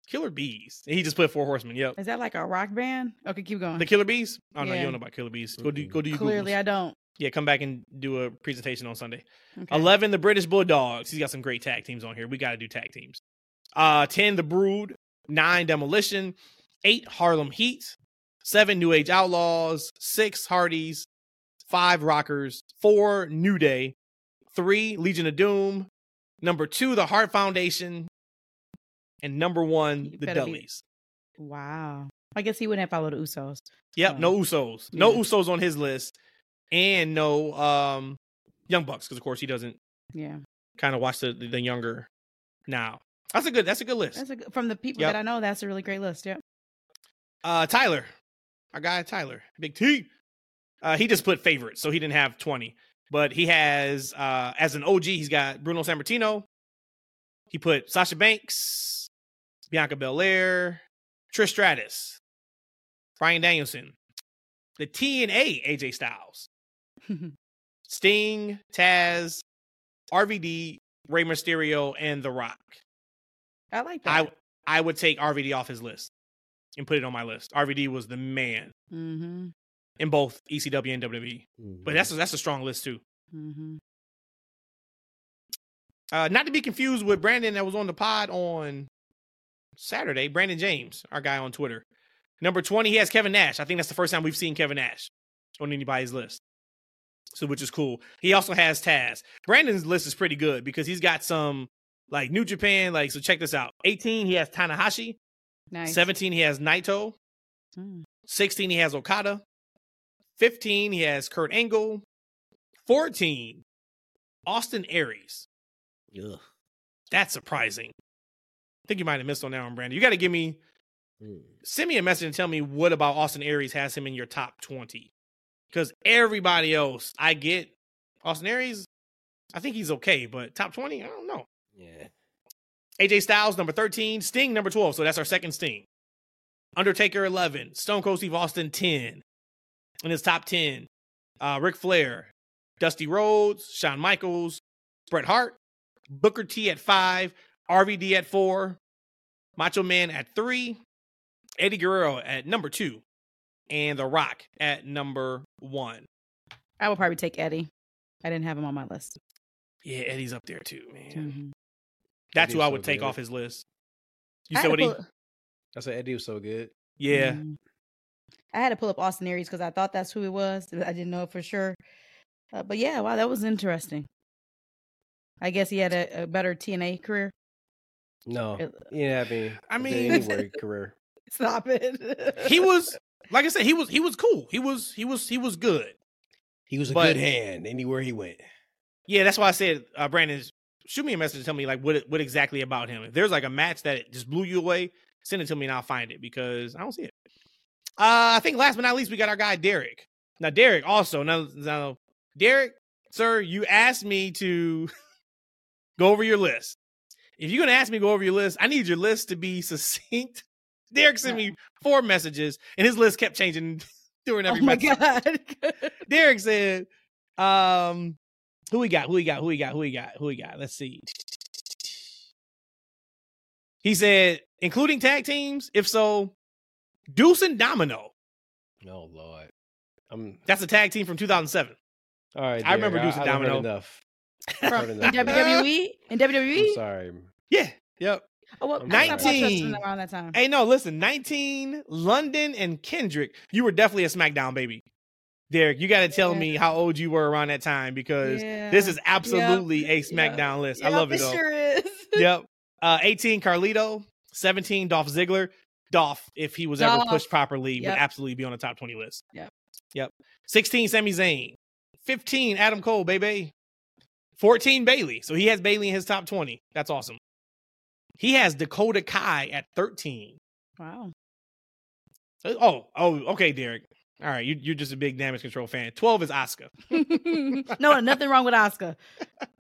Killer Bees. He just put Four Horsemen. Yep. Is that like a rock band? Okay, keep going. The Killer Bees? Oh no, you don't know about Killer Bees. Go do go do your Clearly, Googles. I don't. Yeah, come back and do a presentation on Sunday. Okay. 11 the british bulldogs. He's got some great tag teams on here. We got to do tag teams. Uh 10 the brood. 9 demolition. 8 harlem heat. 7 new age outlaws. 6 hardys. 5 rockers. 4 new day. 3 legion of doom. Number 2 the hart foundation. And number 1 You the better be- Wow. I guess he wouldn't have followed the Usos. yep Oh. no usos. No Yeah. usos on his list and no um young bucks because of course he doesn't Yeah. kind of watch the the younger now. That's a good that's a good list. That's a, good- from the people Yep. that I know. That's a really great list. Yeah. Uh Tyler. Our guy Tyler, Big T. Uh he just put favorites, so he didn't have 20. But he has uh as an OG, he's got Bruno Sammartino. He put Sasha Banks, Bianca Belair, Trish Stratus, Bryan Danielson, the TNA AJ Styles, Sting, Taz, RVD, Rey Mysterio, and The Rock. I like that. I I would take RVD off his list and put it on my list. RVD was the man mm-hmm. in both ECW and WWE, but that's a, that's a strong list too. Mm-hmm. Uh, not to be confused with Brandon that was on the pod on Saturday. Brandon James, our guy on Twitter, number twenty, he has Kevin Nash. I think that's the first time we've seen Kevin Nash on anybody's list. So, which is cool. He also has Taz. Brandon's list is pretty good because he's got some like New Japan. Like, so check this out. 18, he has Tanahashi. Nice. 17, he has Naito. Mm. 16, he has Okada. 15, he has Kurt Angle. 14, Austin Aries. Ugh. That's surprising. I think you might have missed on that one, Brandon. You got to give me, Mm. send me a message and tell me what about Austin Aries has him in your top 20. Because everybody else, I get Austin Aries, I think he's okay, but top 20, I don't know. Yeah. AJ Styles, number 13. Sting, number 12. So that's our second Sting. Undertaker, 11. Stone Cold Steve Austin, 10. In his top 10, uh, Ric Flair, Dusty Rhodes, Shawn Michaels, Bret Hart, Booker T at 5, RVD at 4, Macho Man at 3, Eddie Guerrero at number 2, and The Rock at number 1. I would probably take Eddie. I didn't have him on my list. Yeah, Eddie's up there too, man. Mhm. That's who Eddie's I so would take good. off his list. You I said had what to he? pull- I said Eddie was so good. Yeah. Mhm. I had to pull up Austin Aries because I thought that's who it was. I didn't know for sure. Uh, but yeah, wow, that was interesting. I guess he had a, a better TNA career. No. Yeah, I mean, I a good mean- anywhere career. Stop it. he was like I said, he was he was cool. He was he was he was good. He was a But- good hand anywhere he went. Yeah, that's why I said, uh, Brandon, shoot me a message and tell me like what what exactly about him. If there's like a match that just blew you away, send it to me and I'll find it because I don't see it. Uh, I think last but not least, we got our guy Derek. Now Derek also now now Derek, sir, you asked me to go over your list. If you're gonna ask me to go over your list, I need your list to be succinct. Derek sent me four messages, and his list kept changing during oh every my message. god. Derek said, um, who we got? Who we got? Who we got? Who we got? Who we got? Let's see. He said, including tag teams? If so, Deuce and Domino. Oh Lord. I'm That's a tag team from 2007. all right. I remember Derek, Deuce and I, I Domino. enough. From, Heard in. WWE? In WWE? I'm sorry. Yeah. Yep. Oh, well, I'm I stopped watching 19. around that time. Hey, no, listen. 19, London and Kendrick. You were definitely a SmackDown baby. Derek, you got to tell Yeah. me how old you were around that time because Yeah. this is absolutely a Yep. SmackDown list. I love it though. sure is. yep. Uh, 18, Carlito. 17, Dolph Ziggler. Dolph, if he was ever pushed properly, would absolutely be on the top 20 list. Yep. Yep. 16, Sami Zayn. 15, Adam Cole, baby. 14, Bayley. So he has Bayley in his top 20. That's awesome. He has Dakota Kai at 13. Wow. Uh, oh, oh, okay, Derek. All right, you, you're just a big damage control fan. 12 is Oscar. no, nothing wrong with Oscar.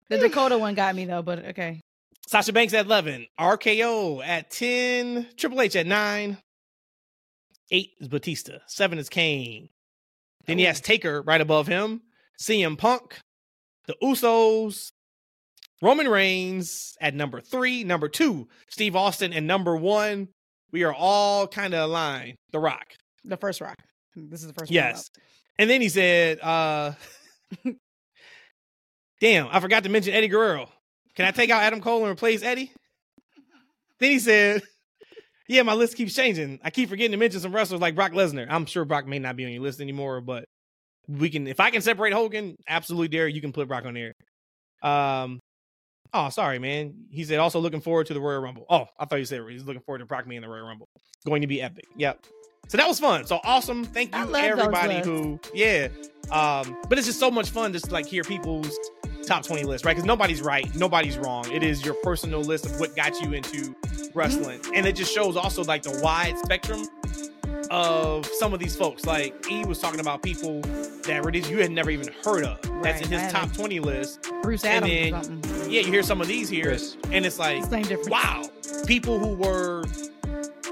The Dakota one got me though, but okay. Sasha Banks at 11. RKO at 10. Triple H at 9. 8 is Batista. 7 is Kane. Then he has oh. Taker right above him. CM Punk. The Usos. Roman Reigns at number 3. Number 2, Steve Austin. And number 1, we are all kind of aligned. The Rock. The first rock. This is the first Yes. And then he said, uh Damn, I forgot to mention Eddie Guerrero. Can I take out Adam Cole and replace Eddie? Then he said, Yeah, my list keeps changing. I keep forgetting to mention some wrestlers like Brock Lesnar. I'm sure Brock may not be on your list anymore, but we can if I can separate Hogan, absolutely Derek, you can put Brock on there. Um Oh, sorry, man. He said also looking forward to the Royal Rumble. Oh, I thought you said he's looking forward to Brock being in the Royal Rumble. Going to be epic. Yep. So that was fun. So awesome. Thank you everybody who yeah. Um, but it's just so much fun just to like hear people's top 20 list, right? Because nobody's right, nobody's wrong. It is your personal list of what got you into wrestling. And it just shows also like the wide spectrum of some of these folks. Like he was talking about people that were these you had never even heard of. That's in his I top 20 list. Bruce And Adams or then- something. Yeah, you hear some of these here, Chris. and it's like, Same wow, people who were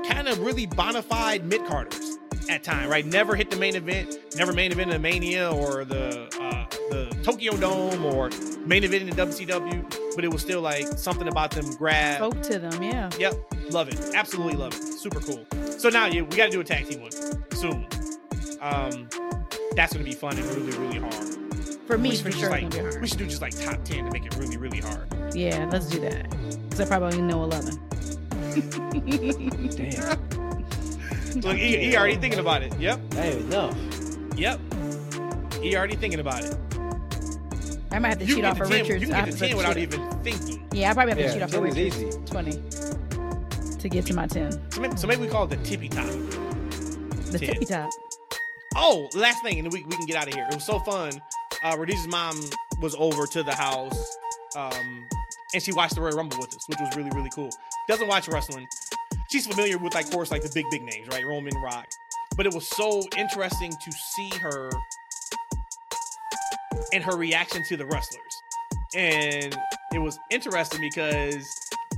kind of really bona fide mid carders at time, right? Never hit the main event, never main event in the Mania or the uh, the Tokyo Dome or main event in the WCW, but it was still like something about them grab. Spoke to them, yeah. Yep, love it, absolutely love it, super cool. So now yeah, we got to do a tag team one soon. Um, that's gonna be fun and really really hard. For me, we should for do sure. just like gonna be hard. we should do just like top ten to make it really really hard. Yeah, let's do that. Because I probably only know 11. Damn. Look, he, he already thinking about it. Yep. Hey, enough. Yep. He already thinking about it. I might have to You cheat can off get of to 10, Richards. you can I get to to 10 without cheat. even thinking. Yeah, I probably have to Yeah, cheat off of 10 is Richards. easy. 20 to get to my 10. So maybe, so maybe we call it the tippy top. The 10. tippy top. Oh, last thing, and then we, we can get out of here. It was so fun. Uh, Rhodesia's mom was over to the house, um, and she watched the Royal Rumble with us, which was really really cool. Doesn't watch wrestling. She's familiar with like, of course, like the big big names, right? Roman, Rock. But it was so interesting to see her and her reaction to the wrestlers, and it was interesting because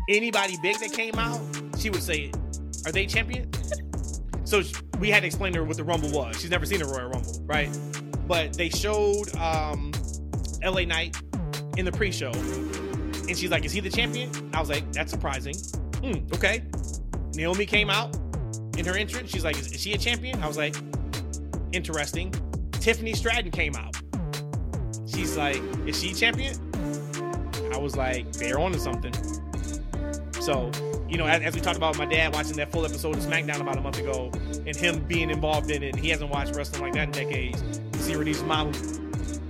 anybody big that came out, she would say, "Are they champion?" so we had to explain to her what the Rumble was. She's never seen a Royal Rumble, right? But they showed um, LA Knight in the pre-show, and she's like, "Is he the champion?" I was like, "That's surprising." Hmm, okay. Naomi came out in her entrance. She's like, is, "Is she a champion?" I was like, "Interesting." Tiffany Stratton came out. She's like, "Is she champion?" I was like, "They're on to something." So, you know, as, as we talked about my dad watching that full episode of SmackDown about a month ago, and him being involved in it, and he hasn't watched wrestling like that in decades. See mom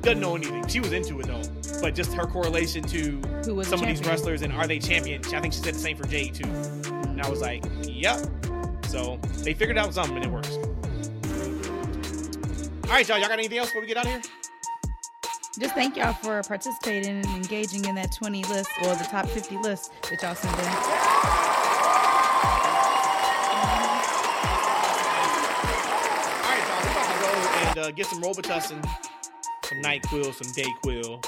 doesn't know anything. She was into it though, but just her correlation to Who some the of these wrestlers and are they champions? I think she said the same for Jade too. And I was like, yep. So they figured out something and it works. All right, y'all. Y'all got anything else before we get out of here? Just thank y'all for participating and engaging in that 20 list or the top 50 list that y'all sent in. All right, y'all. We're about to go and uh, get some Robitussin, some NyQuil, some Dayquil,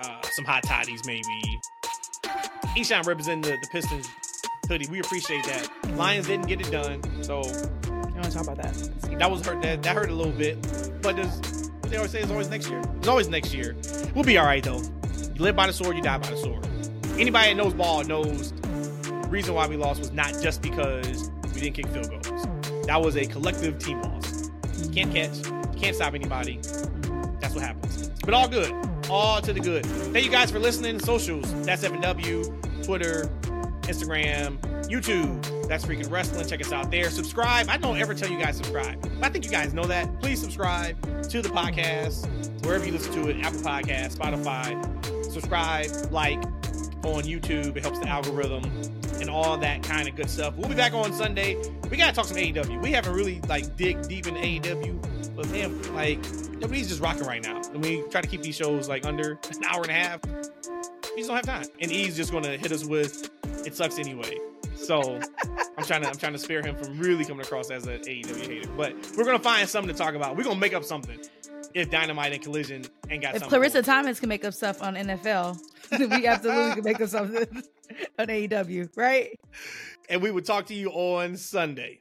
uh, some hot toddies maybe. Eshawn representing the, the Pistons hoodie. We appreciate that. Lions didn't get it done, so You want to talk about that? That was hurt. That, that hurt a little bit, but there's what they always say is always next year. It's always next year. We'll be all right though. You live by the sword, you die by the sword. Anybody that knows ball knows the reason why we lost was not just because we didn't kick field goals. That was a collective team loss. Can't catch, can't stop anybody. That's what happens. But all good. All to the good. Thank you guys for listening. Socials. That's F&W, Twitter, Instagram, YouTube. That's freaking wrestling. Check us out there. Subscribe. I don't ever tell you guys subscribe. But I think you guys know that. Please subscribe to the podcast, wherever you listen to it, Apple Podcast, Spotify. Subscribe, like on YouTube. It helps the algorithm and all that kind of good stuff. We'll be back on Sunday. We gotta talk some AEW. We haven't really like dig deep in AEW, but man, like nobody's just rocking right now. And we try to keep these shows like under an hour and a half. We just don't have time. And E's just gonna hit us with it sucks anyway. So I'm trying to I'm trying to spare him from really coming across as an AEW hater. But we're gonna find something to talk about. We're gonna make up something if Dynamite and Collision ain't got If something. Clarissa. Thomas can make up stuff on NFL, we absolutely can make up something on AEW, right? and we would talk to you on Sunday.